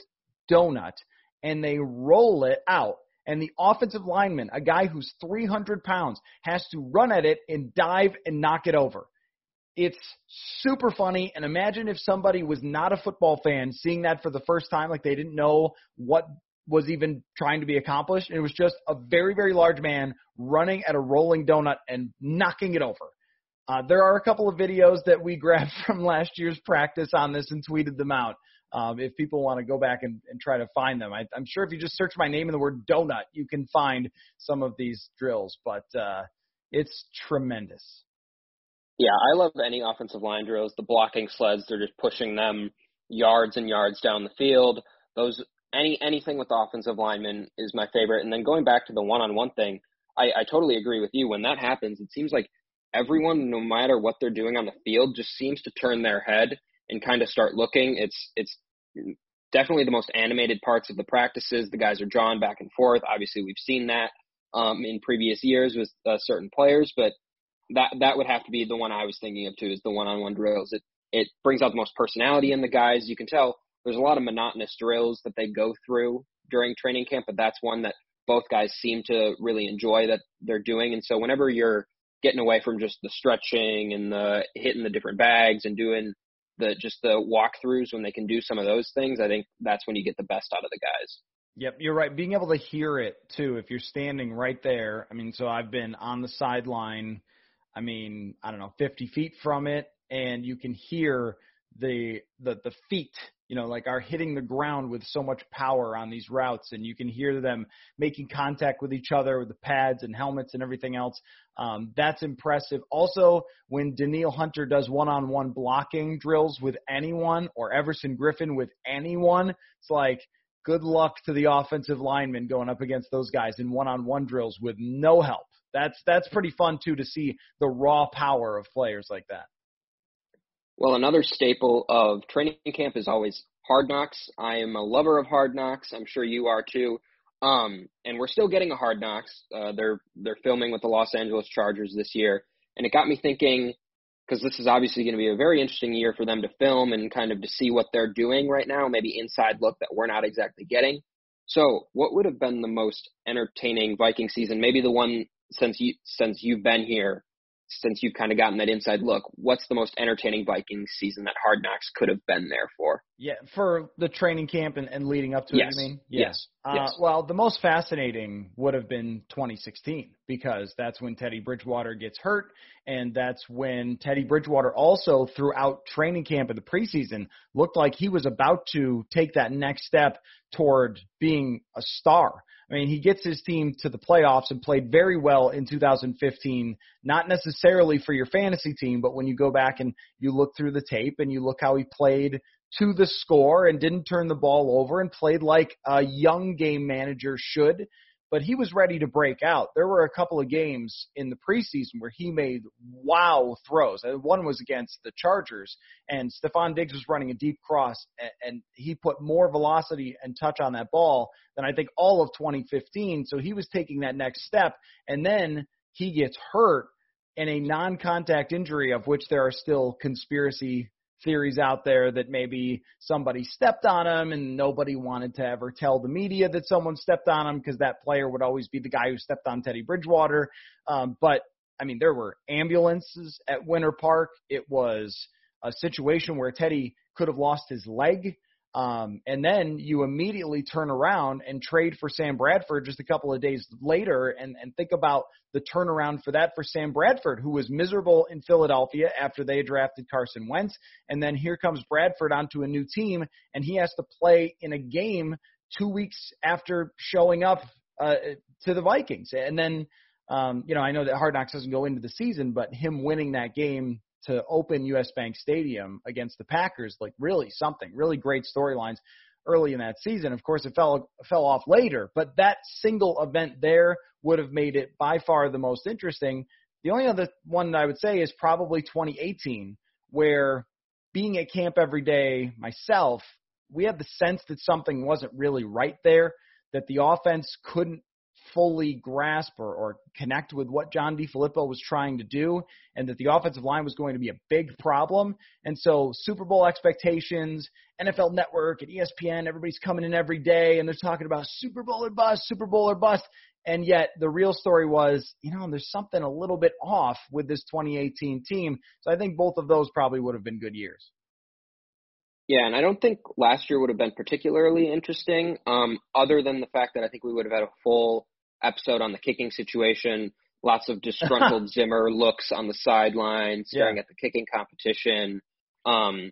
A: donut, and they roll it out and the offensive lineman, a guy who's 300 pounds, has to run at it and dive and knock it over. It's super funny. And imagine if somebody was not a football fan seeing that for the first time, like they didn't know what was even trying to be accomplished. And it was just a very, very large man running at a rolling donut and knocking it over. Uh, there are a couple of videos that we grabbed from last year's practice on this and tweeted them out um, if people want to go back and, and try to find them. I, I'm sure if you just search my name and the word donut, you can find some of these drills, but uh, it's tremendous.
G: Yeah, I love any offensive line drills. The blocking sleds, they're just pushing them yards and yards down the field. Those any anything with offensive linemen is my favorite. And then going back to the one-on-one thing, I, I totally agree with you. When that happens, it seems like everyone, no matter what they're doing on the field, just seems to turn their head and kind of start looking. It's it's definitely the most animated parts of the practices. The guys are drawn back and forth. Obviously, we've seen that um, in previous years with uh, certain players, but that that would have to be the one I was thinking of too. Is the one-on-one drills. It it brings out the most personality in the guys. You can tell there's a lot of monotonous drills that they go through during training camp, but that's one that both guys seem to really enjoy that they're doing. And so whenever you're getting away from just the stretching and the hitting the different bags and doing the just the walkthroughs when they can do some of those things, I think that's when you get the best out of the guys.
A: Yep, you're right. Being able to hear it too, if you're standing right there. I mean, so I've been on the sideline. I mean, I don't know, 50 feet from it, and you can hear the the the feet you know, like are hitting the ground with so much power on these routes, and you can hear them making contact with each other with the pads and helmets and everything else. Um, that's impressive. Also, when Danielle Hunter does one-on-one blocking drills with anyone, or Everson Griffen with anyone, it's like good luck to the offensive lineman going up against those guys in one-on-one drills with no help. That's that's pretty fun too to see the raw power of players like that.
G: Well, another staple of training camp is always Hard Knocks. I am a lover of Hard Knocks. I'm sure you are too. Um, and we're still getting a Hard Knocks. Uh, they're they're filming with the Los Angeles Chargers this year, and it got me thinking because this is obviously going to be a very interesting year for them to film and kind of to see what they're doing right now, maybe inside look that we're not exactly getting. So, what would have been the most entertaining Viking season? Maybe the one since you since you've been here since you've kind of gotten that inside look, what's the most entertaining Vikings season that Hard Knocks could have been there for?
A: Yeah, for the training camp and, and leading up to
G: yes.
A: it, you mean?
G: Yes.
A: Uh,
G: yes.
A: Well, the most fascinating would have been 2016 because that's when Teddy Bridgewater gets hurt, and that's when Teddy Bridgewater also throughout training camp and the preseason looked like he was about to take that next step toward being a star. I mean, he gets his team to the playoffs and played very well in 2015, not necessarily for your fantasy team, but when you go back and you look through the tape and you look how he played to the score and didn't turn the ball over and played like a young game manager should. But he was ready to break out. There were a couple of games in the preseason where he made wow throws. Uh, one was against the Chargers, and Stefon Diggs was running a deep cross, and he put more velocity and touch on that ball than I think all of 2015. So he was taking that next step, and then he gets hurt in a non-contact injury of which there are still conspiracy theories out there that maybe somebody stepped on him and nobody wanted to ever tell the media that someone stepped on him because that player would always be the guy who stepped on Teddy Bridgewater. Um, but I mean, there were ambulances at Winter Park. It was a situation where Teddy could have lost his leg um, and then you immediately turn around and trade for Sam Bradford just a couple of days later and, and think about the turnaround for that for Sam Bradford, who was miserable in Philadelphia after they drafted Carson Wentz. And then here comes Bradford onto a new team, and he has to play in a game two weeks after showing up uh, to the Vikings. And then, um, you know, I know that Hard Knocks doesn't go into the season, but him winning that game to open US Bank Stadium against the Packers, like really something, really great storylines early in that season. Of course, it fell fell off later, but that single event there would have made it by far the most interesting. The only other one that I would say is probably 2018, where being at camp every day myself, we had the sense that something wasn't really right there, that the offense couldn't fully grasp or, or connect with what John DeFilippo was trying to do, and that the offensive line was going to be a big problem. And so Super Bowl expectations, NFL Network and ESPN, everybody's coming in every day and they're talking about Super Bowl or bust, Super Bowl or bust. And yet the real story was, you know, there's something a little bit off with this 2018 team. So I think both of those probably would have been good years.
G: Yeah, and I don't think last year would have been particularly interesting, um, other than the fact that I think we would have had a full episode on the kicking situation. Lots of disgruntled Zimmer looks on the sideline, staring yeah. at the kicking competition. Um,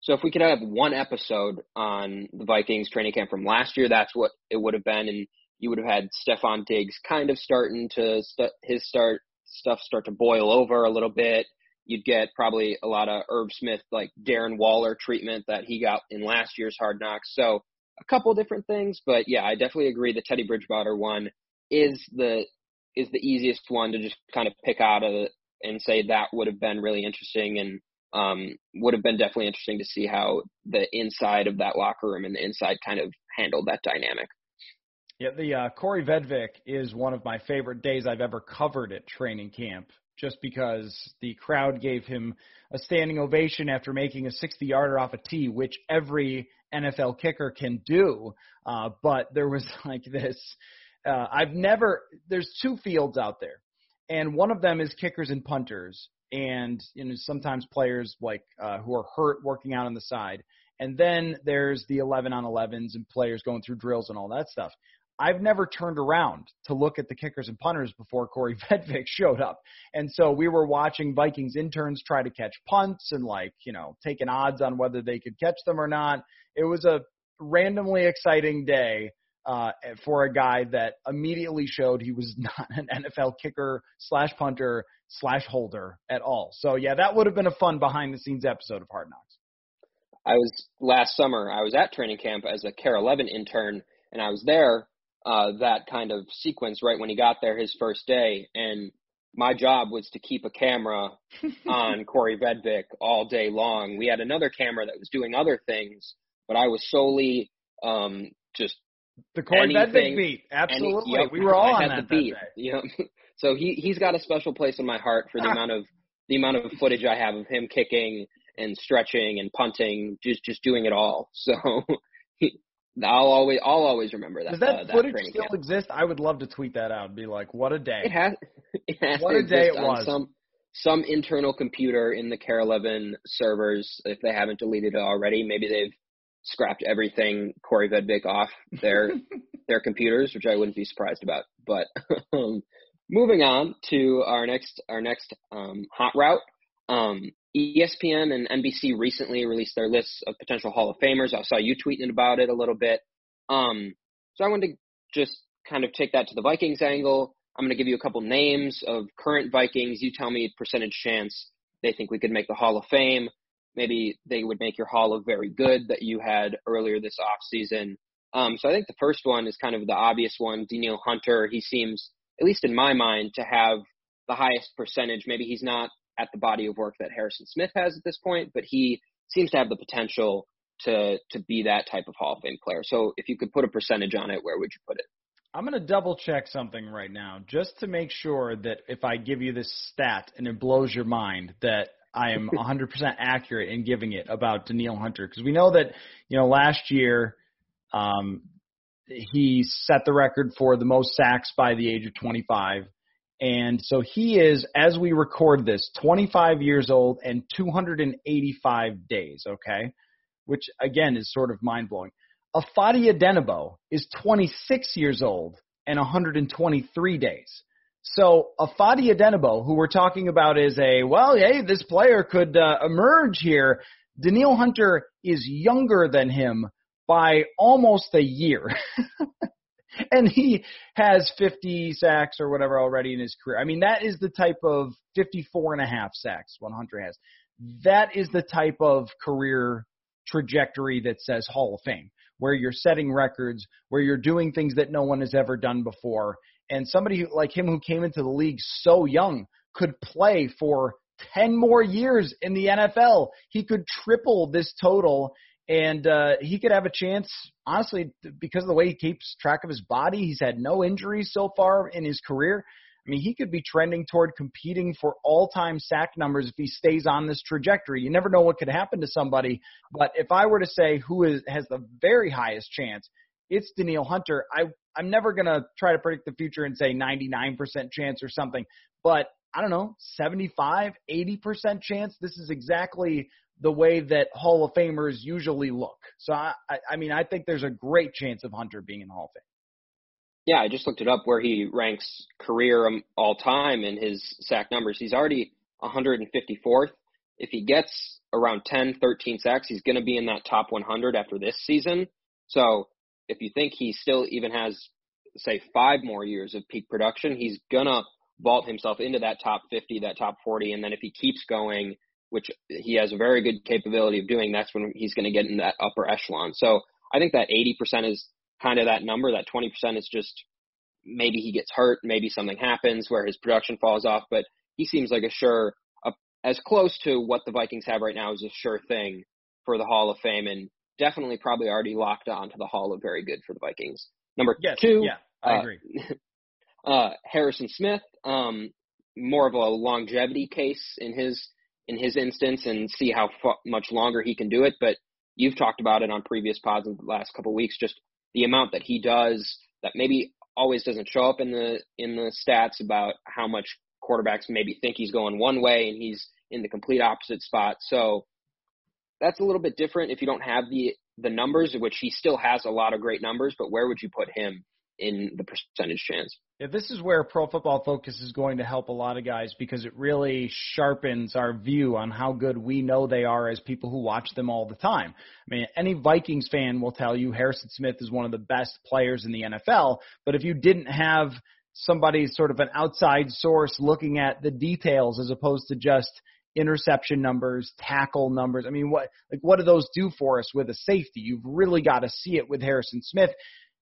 G: so if we could have one episode on the Vikings training camp from last year, that's what it would have been, and you would have had Stefon Diggs kind of starting to st- his start stuff start to boil over a little bit. You'd get probably a lot of Herb Smith like Darren Waller treatment that he got in last year's Hard Knocks. So a couple different things, but yeah, I definitely agree. The Teddy Bridgewater one is the is the easiest one to just kind of pick out of and say that would have been really interesting and um, would have been definitely interesting to see how the inside of that locker room and the inside kind of handled that dynamic.
A: Yeah, the uh, Kaare Vedvik is one of my favorite days I've ever covered at training camp, just because the crowd gave him a standing ovation after making a 60-yarder off a tee, which every NFL kicker can do. Uh, but there was like this uh, I've never. There's two fields out there, and one of them is kickers and punters, and you know sometimes players like uh, who are hurt working out on the side, and then there's the 11 on 11s and players going through drills and all that stuff. I've never turned around to look at the kickers and punters before Kaare Vedvik showed up. And so we were watching Vikings interns try to catch punts and like, you know, taking odds on whether they could catch them or not. It was a randomly exciting day uh, for a guy that immediately showed he was not an NFL kicker slash punter slash holder at all. So yeah, that would have been a fun behind the scenes episode of Hard Knocks.
G: I was last summer. I was at training camp as a KARE 11 intern, and I was there uh, that kind of sequence right when he got there his first day, and my job was to keep a camera on Kaare Vedvik all day long. We had another camera that was doing other things, but I was solely um, just
A: the Kaare Vedvik beat, absolutely. Any, yep, we were all on that, the
G: beat.
A: That
G: you know, so he he's got a special place in my heart for the amount of the amount of footage I have of him kicking and stretching and punting, just just doing it all. So he, I'll always I'll always remember that.
A: Does that,
G: uh,
A: footage still
G: camp.
A: exist? I would love to tweet that out and be like, "What a day!"
G: It has. It has
A: what
G: to
A: a day it was.
G: Some some internal computer in the KARE 11 servers, if they haven't deleted it already, maybe they've scrapped everything Kaare Vedvik off their their computers, which I wouldn't be surprised about. But um, moving on to our next our next um, hot route. Um, ESPN and NBC recently released their lists of potential Hall of Famers. I saw you tweeting about it a little bit. Um, so I wanted to just kind of take that to the Vikings angle. I'm going to give you a couple names of current Vikings. You tell me percentage chance they think we could make the Hall of Fame maybe they would make your haul look very good that you had earlier this off season. Um, so I think the first one is kind of the obvious one. Danielle Hunter, he seems, at least in my mind, to have the highest percentage. Maybe he's not at the body of work that Harrison Smith has at this point, but he seems to have the potential to to be that type of Hall of Fame player. So if you could put a percentage on it, where would you put it?
A: I'm going to double check something right now just to make sure that if I give you this stat and it blows your mind that I am 100% accurate in giving it about Danielle Hunter because we know that you know last year um, he set the record for the most sacks by the age of 25. And so he is, as we record this, 25 years old and 285 days, okay? Which again is sort of mind blowing. Ifeadi Odenigbo is 26 years old and 123 days. So Ifeadi Odenigbo, who we're talking about is a, well, hey, this player could uh, emerge here. Danielle Hunter is younger than him by almost a year. and he has 50 sacks or whatever already in his career. I mean, that is the type of 54 and a half sacks one Hunter has. That is the type of career trajectory that says Hall of Fame, where you're setting records, where you're doing things that no one has ever done before. And somebody like him who came into the league so young could play for 10 more years in the NFL. He could triple this total and uh, he could have a chance. Honestly, because of the way he keeps track of his body, he's had no injuries so far in his career. I mean, he could be trending toward competing for all-time sack numbers if he stays on this trajectory. You never know what could happen to somebody, but if I were to say who is has the very highest chance, it's Danielle Hunter. I I'm never gonna try to predict the future and say 99% chance or something, but I don't know, 75, 80% chance. This is exactly the way that Hall of Famers usually look. So I, I mean, I think there's a great chance of Hunter being in the Hall of Fame.
G: Yeah, I just looked it up where he ranks career um, all time in his sack numbers. He's already 154th. If he gets around 10, 13 sacks, he's going to be in that top 100 after this season. So if you think he still even has, say, five more years of peak production, he's going to vault himself into that top 50, that top 40. And then if he keeps going, which he has a very good capability of doing, that's when he's going to get in that upper echelon. So I think that 80% is kind of that number. That 20% is just maybe he gets hurt, maybe something happens where his production falls off, but he seems like a sure, a, as close to what the Vikings have right now is a sure thing for the Hall of Fame and definitely probably already locked on to the Hall of Very Good for the Vikings. Number
A: yes,
G: two,
A: yeah, I agree.
G: Uh, uh, Harrison Smith, um, more of a longevity case in his in his instance and see how fu- much longer he can do it. But you've talked about it on previous pods in the last couple of weeks, just the amount that he does that maybe always doesn't show up in the in the stats about how much quarterbacks maybe think he's going one way and he's in the complete opposite spot. So that's a little bit different if you don't have the the numbers, which he still has a lot of great numbers, but where would you put him in the percentage chance.
A: Yeah, this is where Pro Football Focus is going to help a lot of guys because it really sharpens our view on how good we know they are as people who watch them all the time. I mean, any Vikings fan will tell you Harrison Smith is one of the best players in the NFL, but if you didn't have somebody sort of an outside source looking at the details as opposed to just interception numbers, tackle numbers. I mean, what like what do those do for us with a safety? You've really got to see it with Harrison Smith.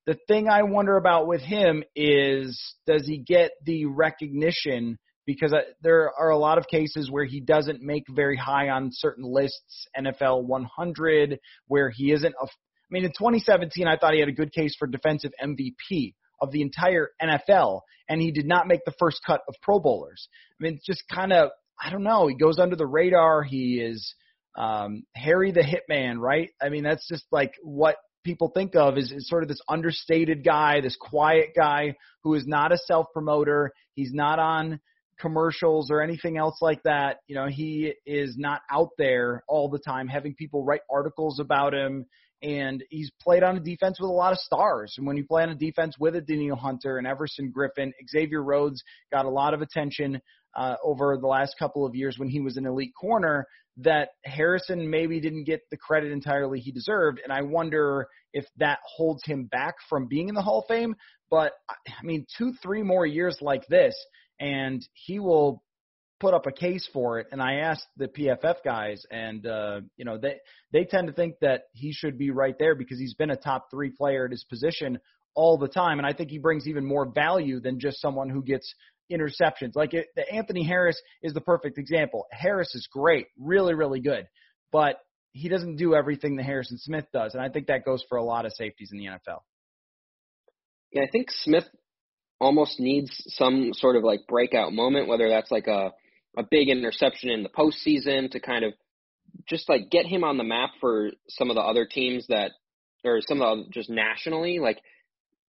A: The thing I wonder about with him is does he get the recognition? Because uh, there are a lot of cases where he doesn't make very high on certain lists, NFL 100, where he isn't a. I mean, in 2017, I thought he had a good case for defensive MVP of the entire NFL, and he did not make the first cut of Pro Bowlers. I mean, it's just kind of, I don't know. He goes under the radar. He is um, Harry the Hitman, right? I mean, that's just like what people think of is, is sort of this understated guy, this quiet guy who is not a self promoter. He's not on commercials or anything else like that. You know, he is not out there all the time having people write articles about him. And he's played on a defense with a lot of stars. And when you play on a defense with a Danielle Hunter and Everson Griffen, Xavier Rhodes got a lot of attention uh, over the last couple of years when he was an elite corner that Harrison maybe didn't get the credit entirely he deserved. And I wonder if that holds him back from being in the Hall of Fame. But I mean, two, three more years like this, and he will put up a case for it, and I asked the PFF guys, and uh, you know they they tend to think that he should be right there because he's been a top three player at his position all the time, and I think he brings even more value than just someone who gets interceptions. Like it, the Anthony Harris is the perfect example. Harris is great, really really good, but he doesn't do everything that Harrison Smith does, and I think that goes for a lot of safeties in the NFL.
G: Yeah, I think Smith almost needs some sort of like breakout moment, whether that's like a a big interception in the postseason to kind of just like get him on the map for some of the other teams that or some of the just nationally like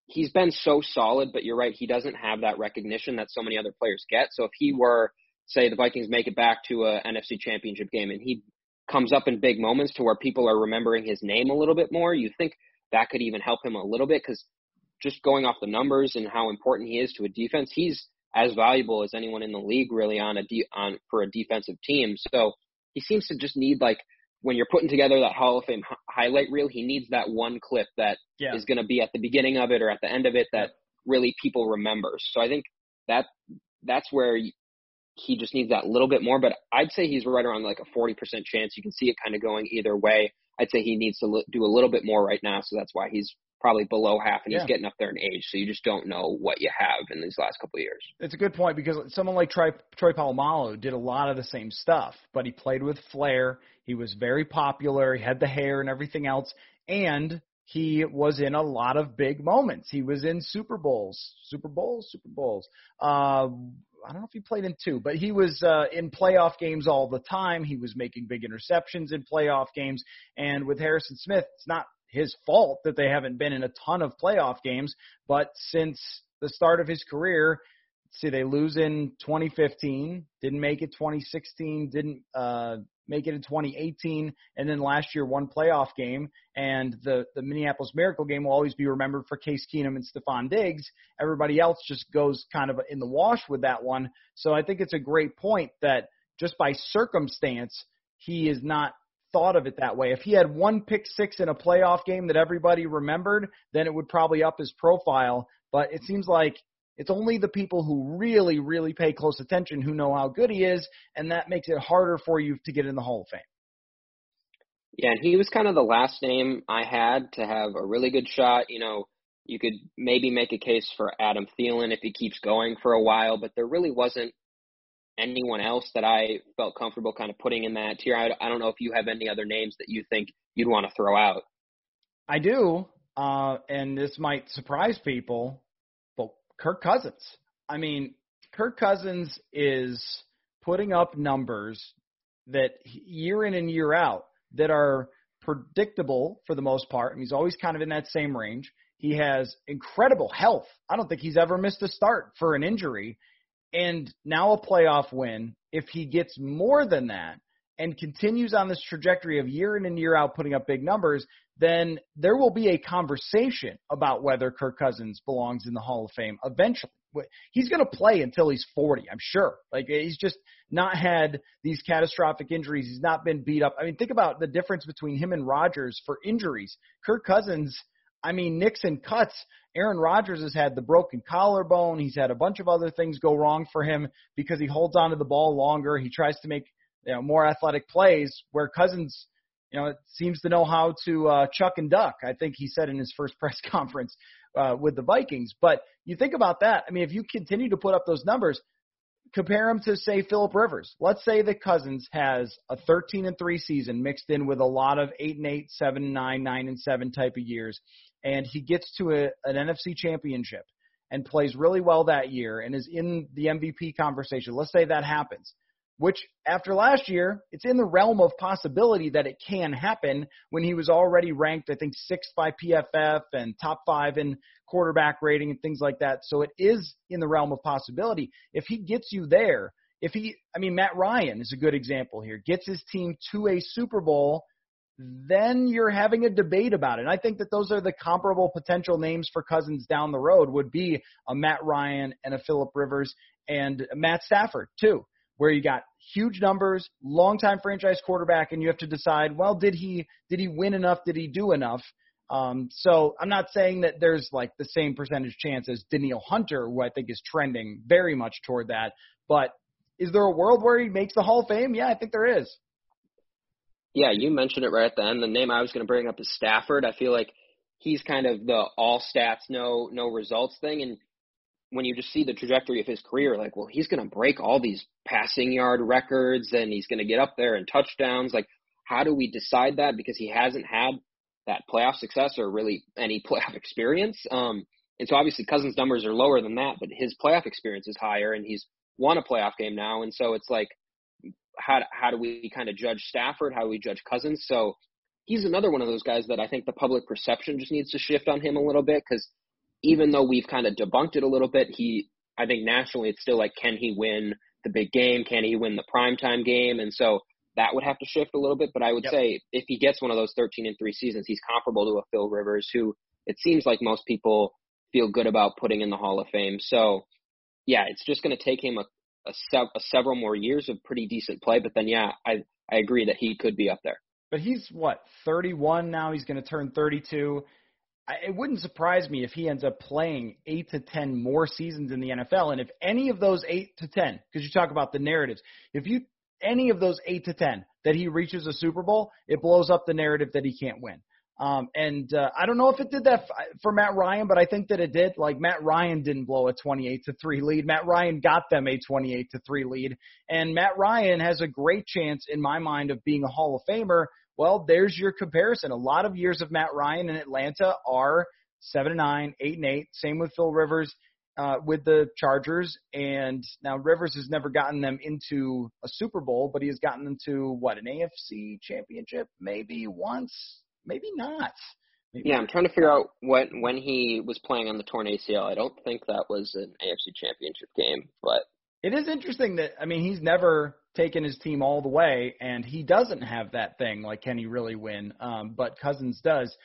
G: he's been so solid but you're right he doesn't have that recognition that so many other players get so if he were say the Vikings make it back to a NFC championship game and he comes up in big moments to where people are remembering his name a little bit more you think that could even help him a little bit cuz just going off the numbers and how important he is to a defense he's as valuable as anyone in the league really on a de- on for a defensive team. So he seems to just need like when you're putting together that Hall of Fame h- highlight reel, he needs that one clip that
A: yeah.
G: is going to be at the beginning of it or at the end of it that really people remember. So I think that that's where he just needs that little bit more. But I'd say he's right around like a 40% chance. You can see it kind of going either way. I'd say he needs to do a little bit more right now. So that's why he's probably below half, and
A: yeah.
G: he's getting up there in age. So you just don't know what you have in these last couple of years.
A: It's a good point because someone like Troy, Troy Polamalu did a lot of the same stuff, but he played with flair. He was very popular. He had the hair and everything else, and he was in a lot of big moments. He was in Super Bowls, Super Bowls, Super Bowls. Uh, I don't know if he played in two, but he was uh, in playoff games all the time. He was making big interceptions in playoff games. And with Harrison Smith, it's not his fault that they haven't been in a ton of playoff games. But since the start of his career, see, they lose in 2015, didn't make it 2016, didn't uh, make it in 2018, and then last year one playoff game. And the the Minneapolis Miracle game will always be remembered for Case Keenum and Stefon Diggs. Everybody else just goes kind of in the wash with that one. So I think it's a great point that just by circumstance, he is not thought of it that way. If he had one pick six in a playoff game that everybody remembered, then it would probably up his profile. But it seems like it's only the people who really, really pay close attention who know how good he is, and that makes it harder for you to get in the Hall of Fame.
G: Yeah, and he was kind of the last name I had to have a really good shot. You know, you could maybe make a case for Adam Thielen if he keeps going for a while, but there really wasn't anyone else that I felt comfortable kind of putting in that tier. I, I don't know if you have any other names that you think you'd want to throw out.
A: I do, uh, and this might surprise people, but Kirk Cousins. I mean, Kirk Cousins is putting up numbers that year in and year out that are predictable for the most part. And he's always kind of in that same range. He has incredible health. I don't think he's ever missed a start for an injury and now a playoff win. If he gets more than that and continues on this trajectory of year in and year out putting up big numbers, then there will be a conversation about whether Kirk Cousins belongs in the Hall of Fame eventually. He's going to play until he's 40, I'm sure. Like he's just not had these catastrophic injuries. He's not been beat up. I mean, think about the difference between him and Rodgers for injuries. Kirk Cousins I mean, Nixon cuts. Aaron Rodgers has had the broken collarbone. He's had a bunch of other things go wrong for him because he holds onto the ball longer. He tries to make you know more athletic plays. Where Cousins, you know, seems to know how to uh, chuck and duck. I think he said in his first press conference uh, with the Vikings. But you think about that. I mean, if you continue to put up those numbers, compare him to say Philip Rivers. Let's say that Cousins has a 13 and 3 season mixed in with a lot of 8 and 8, 7 and 9, 9 and 7 type of years and he gets to a, an NFC championship and plays really well that year and is in the MVP conversation. Let's say that happens. Which after last year, it's in the realm of possibility that it can happen when he was already ranked, I think, sixth by PFF and top five in quarterback rating and things like that. So it is in the realm of possibility. If he gets you there, if he, I mean, Matt Ryan is a good example here, gets his team to a Super Bowl then you're having a debate about it. And I think that those are the comparable potential names for Cousins down the road would be a Matt Ryan and a Philip Rivers and Matt Stafford too, where you got huge numbers, longtime franchise quarterback, and you have to decide, well, did he did he win enough? Did he do enough? Um, so I'm not saying that there's like the same percentage chance as Danielle Hunter, who I think is trending very much toward that, but is there a world where he makes the Hall of Fame? Yeah, I think there is.
G: Yeah, you mentioned it right at the end. The name I was going to bring up is Stafford. I feel like he's kind of the all stats, no no results thing. And when you just see the trajectory of his career, like, well, he's going to break all these passing yard records and he's going to get up there in touchdowns. Like, how do we decide that? Because he hasn't had that playoff success or really any playoff experience. Um, and so obviously Cousins' numbers are lower than that, but his playoff experience is higher, and he's won a playoff game now. And so it's like, how how do we kind of judge Stafford? How do we judge Cousins? So he's another one of those guys that I think the public perception just needs to shift on him a little bit because even though we've kind of debunked it a little bit, he I think nationally it's still like, can he win the big game? Can he win the primetime game? And so that would have to shift a little bit. But I would yep. say if he gets one of those 13 and three seasons, he's comparable to a Phil Rivers, who it seems like most people feel good about putting in the Hall of Fame. So yeah, it's just going to take him a, a, sev- a several more years of pretty decent play. But then yeah, I I agree that he could be up there.
A: But he's what 31 now. He's going to turn 32. I, It wouldn't surprise me if he ends up playing eight to ten more seasons in the NFL. And if any of those eight to ten, because you talk about the narratives, if you any of those eight to ten that he reaches a Super Bowl, it blows up the narrative that he can't win. Um, and uh, I don't know if it did that f- for Matt Ryan, but I think that it did. Like Matt Ryan didn't blow a 28 to three lead. Matt Ryan got them a 28 to three lead, and Matt Ryan has a great chance in my mind of being a Hall of Famer. Well, there's your comparison. A lot of years of Matt Ryan in Atlanta are seven and nine, eight and eight. Same with Phil Rivers uh, with the Chargers, and now Rivers has never gotten them into a Super Bowl, but he has gotten them to what an AFC Championship, maybe once, maybe not. Maybe
G: yeah, I'm trying to figure out what when he was playing on the torn ACL. I don't think that was an AFC Championship game, but
A: it is interesting that I mean he's never taken his team all the way, and he doesn't have that thing like can he really win? Um, but Cousins does.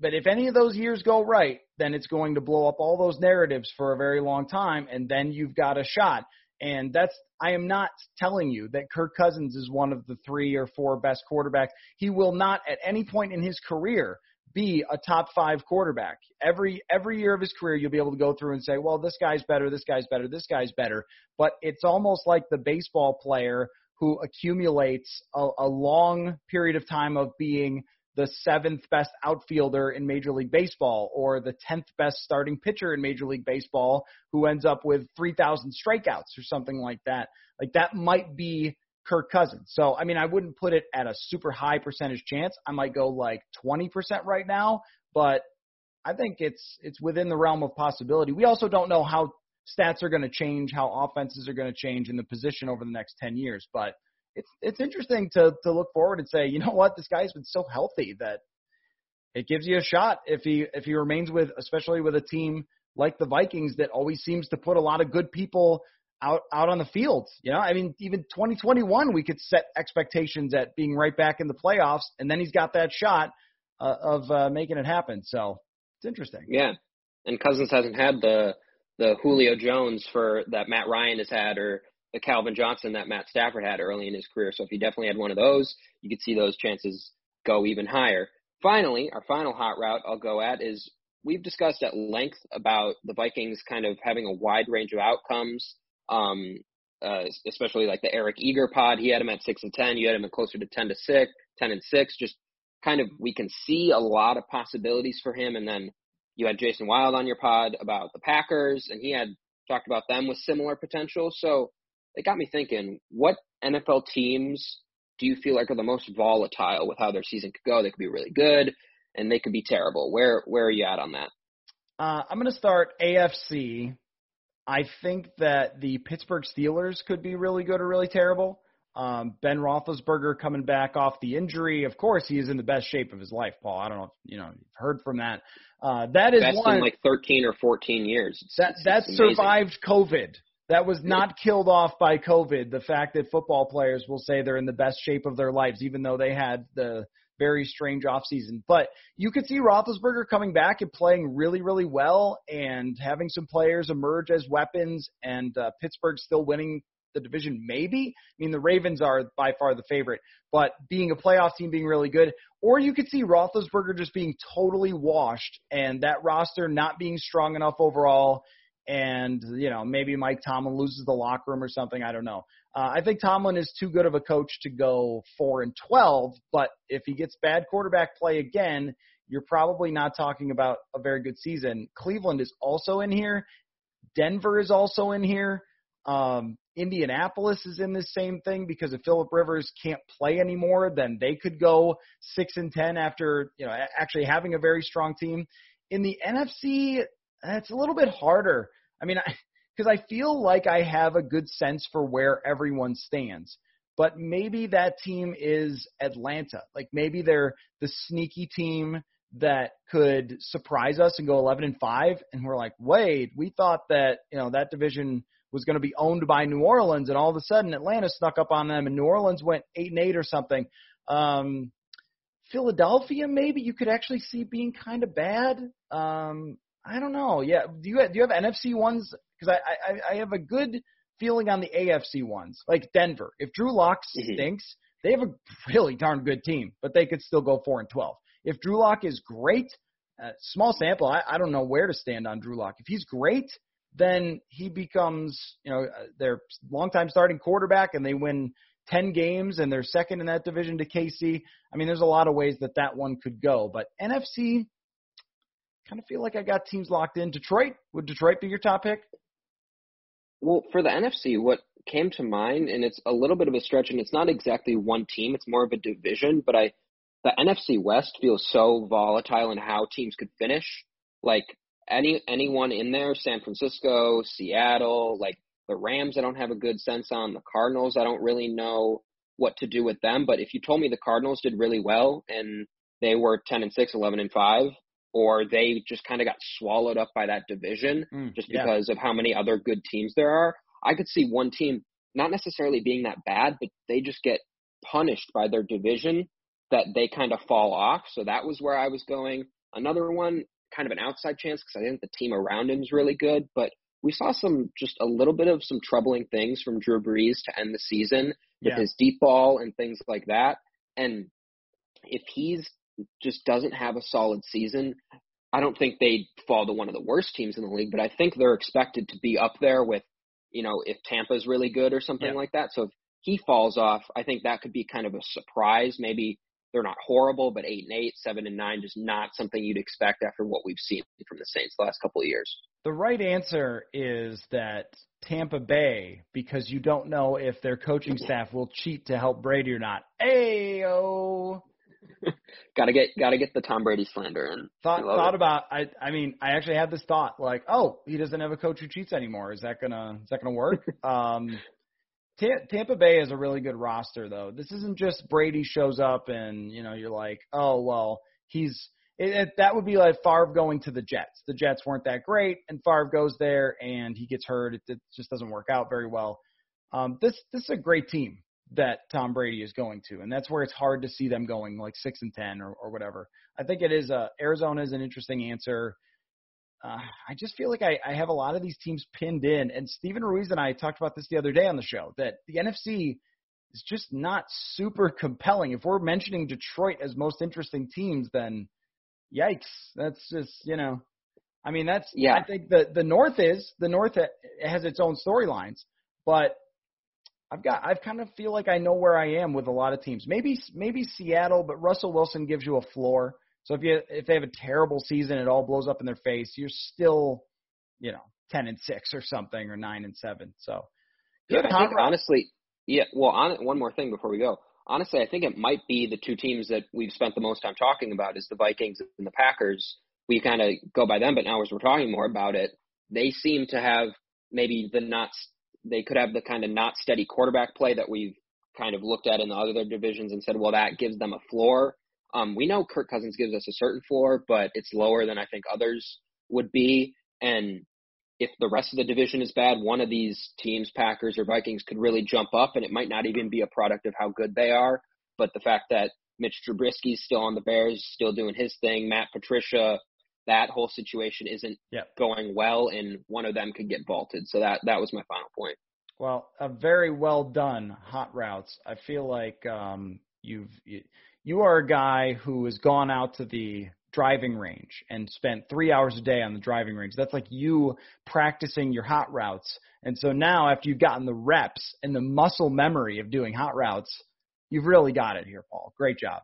A: But if any of those years go right, then it's going to blow up all those narratives for a very long time, and then you've got a shot. And that's I am not telling you that Kirk Cousins is one of the three or four best quarterbacks. He will not at any point in his career be a top five quarterback. Every every year of his career, you'll be able to go through and say, well, this guy's better, this guy's better, this guy's better. But it's almost like the baseball player who accumulates a, a long period of time of being the seventh best outfielder in Major League Baseball or the 10th best starting pitcher in Major League Baseball who ends up with 3,000 strikeouts or something like that. Like that might be Kirk Cousins. So, I mean, I wouldn't put it at a super high percentage chance. I might go like 20% right now, but I think it's it's within the realm of possibility. We also don't know how stats are going to change, how offenses are going to change in the position over the next 10 years, but it's it's interesting to to look forward and say, you know what, this guy's been so healthy that it gives you a shot if he if he remains with, especially with a team like the Vikings that always seems to put a lot of good people out out on the field. You know, I mean, even 2021 we could set expectations at being right back in the playoffs, and then he's got that shot uh, of uh, making it happen. So it's interesting.
G: Yeah, and Cousins hasn't had the the Julio Jones for that Matt Ryan has had, or the Calvin Johnson that Matt Stafford had early in his career. So if he definitely had one of those, you could see those chances go even higher. Finally, our final hot route I'll go at is we've discussed at length about the Vikings kind of having a wide range of outcomes. Um, uh, especially like the Eric Eager pod, he had him at six and ten. You had him at closer to ten to six, ten and six. Just kind of we can see a lot of possibilities for him. And then you had Jason Wilde on your pod about the Packers, and he had talked about them with similar potential. So it got me thinking, what NFL teams do you feel like are the most volatile with how their season could go? They could be really good and they could be terrible. Where where are you at on that?
A: Uh, I'm going to start AFC. I think that the Pittsburgh Steelers could be really good or really terrible. Um, ben Roethlisberger coming back off the injury. Of course, he is in the best shape of his life, Paul. I don't know if you know you've heard from that. Uh, that is
G: best
A: one
G: in like 13 or 14 years.
A: It's, that that survived COVID. That was not killed off by COVID. The fact that football players will say they're in the best shape of their lives, even though they had the very strange offseason. But you could see Roethlisberger coming back and playing really, really well and having some players emerge as weapons and uh, Pittsburgh still winning the division, maybe. I mean, the Ravens are by far the favorite, but being a playoff team being really good. Or you could see Roethlisberger just being totally washed and that roster not being strong enough overall and you know maybe Mike Tomlin loses the locker room or something. I don't know. Uh, I think Tomlin is too good of a coach to go four and twelve, but if he gets bad quarterback play again, you're probably not talking about a very good season. Cleveland is also in here. Denver is also in here. Um, Indianapolis is in this same thing because if Philip Rivers can't play anymore, then they could go six and ten after you know actually having a very strong team. In the NFC, it's a little bit harder. I mean, because I, I feel like I have a good sense for where everyone stands, but maybe that team is Atlanta. Like maybe they're the sneaky team that could surprise us and go 11 and 5 and we're like, "Wait, we thought that, you know, that division was going to be owned by New Orleans, and all of a sudden Atlanta snuck up on them, and New Orleans went eight and eight or something. Um, Philadelphia, maybe you could actually see being kind of bad. Um, I don't know. Yeah, do you do you have NFC ones? Because I, I I have a good feeling on the AFC ones, like Denver. If Drew Lock
G: Mhm.
A: stinks, they have a really darn good team, but they could still go four and twelve. If Drew Lock is great, uh, small sample, I, I don't know where to stand on Drew Lock. If he's great, then he becomes, you know, uh, their longtime starting quarterback, and they win ten games, and they're second in that division to KC. I mean, there's a lot of ways that that one could go, but NFC, kind of feel like I got teams locked in. Detroit would Detroit be your top pick?
G: Well, for the NFC, what came to mind, and it's a little bit of a stretch, and it's not exactly one team; it's more of a division. But I, the NFC West feels so volatile in how teams could finish. Like any anyone in there, San Francisco, Seattle, like the Rams, I don't have a good sense on. The Cardinals, I don't really know what to do with them. But if you told me the Cardinals did really well and they were 10 and 6, 11 and 5, or they just kind of got swallowed up by that division
A: Mm,
G: just
A: yeah.
G: because of how many other good teams there are, I could see one team not necessarily being that bad, but they just get punished by their division that they kind of fall off. So that was where I was going. Another one, kind of an outside chance because I think the team around him is really good, but we saw some just a little bit of some troubling things from Drew Brees to end the season with
A: Yeah.
G: his deep ball and things like that. And if he's just doesn't have a solid season, I don't think they'd fall to one of the worst teams in the league, but I think they're expected to be up there with, you know, if Tampa's really good or something
A: Yeah.
G: like that. So if he falls off, I think that could be kind of a surprise. Maybe they're not horrible, but eight and eight, seven and nine, just not something you'd expect after what we've seen from the Saints the last couple of years.
A: The right answer is that Tampa Bay, because you don't know if their coaching staff will cheat to help Brady or not. Ayo.
G: Gotta get gotta get the Tom Brady slander in.
A: Thought thought
G: it.
A: about I I mean I actually had this thought like oh he doesn't have a coach who cheats anymore. Is that gonna is that gonna work? Um Ta- Tampa Bay is a really good roster though. This isn't just Brady shows up and you know you're like oh well he's it, it, that would be like Favre going to the Jets. The Jets weren't that great and Favre goes there and he gets hurt. It, it just doesn't work out very well. Um this this is a great team that Tom Brady is going to, and that's where it's hard to see them going like six and ten or, or whatever. I think it is. Uh, Arizona is an interesting answer. Uh, I just feel like I, I have a lot of these teams pinned in, and Stephen Ruiz and I talked about this the other day on the show that the NFC is just not super compelling. If we're mentioning Detroit as most interesting teams, then yikes, that's just you know. I mean, that's
G: Yeah.
A: I think the the North is the North has its own storylines, but I've got I've kind of feel like I know where I am with a lot of teams. Maybe maybe Seattle, but Russell Wilson gives you a floor. So if you if they have a terrible season, it all blows up in their face. You're still, you know, ten and six or something, or nine and seven. So
G: Yeah, I think honestly, yeah. Well, on one more thing before we go. Honestly, I think it might be the two teams that we've spent the most time talking about is the Vikings and the Packers. We kind of go by them, but now as we're talking more about it, they seem to have maybe the not. They could have the kind of not steady quarterback play that we've kind of looked at in the other divisions and said, well, that gives them a floor. Um, we know Kirk Cousins gives us a certain floor, but it's lower than I think others would be. And if the rest of the division is bad, one of these teams, Packers or Vikings, could really jump up, and it might not even be a product of how good they are, but the fact that Mitch Trubisky's still on the Bears, still doing his thing, Matt Patricia, that whole situation isn't
A: Yep.
G: going well, and one of them could get vaulted. So that that was my final point.
A: Well, a very well done hot routes. I feel like um, you've you, you are a guy who has gone out to the driving range and spent three hours a day on the driving range. That's like you practicing your hot routes. And so now, after you've gotten the reps and the muscle memory of doing hot routes, you've really got it here, Paul. Great job.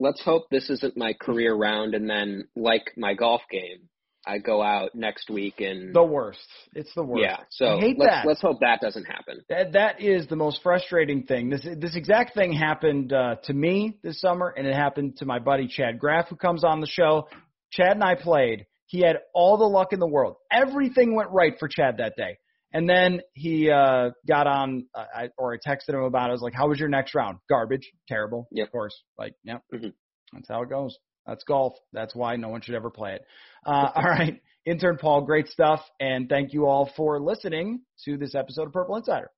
G: Let's hope this isn't my career round, and then like my golf game, I go out next week and
A: the worst. It's the worst.
G: Yeah. So
A: I hate
G: let's
A: that.
G: let's hope that doesn't happen.
A: That that is the most frustrating thing. This this exact thing happened uh, to me this summer, and it happened to my buddy Chad Graff, who comes on the show. Chad and I played. He had all the luck in the world. Everything went right for Chad that day. And then he uh got on, uh, I, or I texted him about it. I was like, "How was your next round? Garbage, terrible."
G: Yep.
A: Of course, like, yep.
G: Mhm.
A: That's how it goes. That's golf. That's why no one should ever play it. Uh, all right, intern Paul, great stuff, and thank you all for listening to this episode of Purple Insider.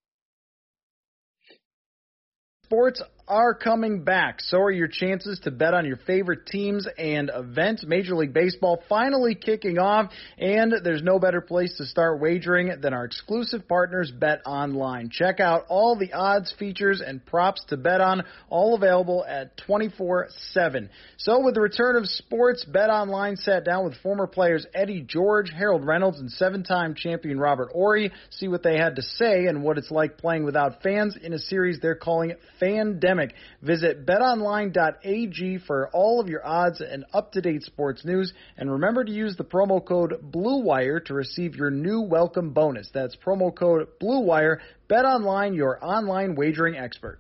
A: Sports are coming back. So are your chances to bet on your favorite teams and events. Major League Baseball finally kicking off, and there's no better place to start wagering than our exclusive partners, Bet Online. Check out all the odds, features, and props to bet on, all available at 24/7. So, with the return of sports, Bet Online sat down with former players Eddie George, Harold Reynolds, and seven-time champion Robert Horry. See what they had to say and what it's like playing without fans in a series they're calling Fandemic. Visit betonline.ag for all of your odds and up-to-date sports news. And remember to use the promo code BLUEWIRE to receive your new welcome bonus. That's promo code BLUEWIRE. BetOnline, your online wagering expert.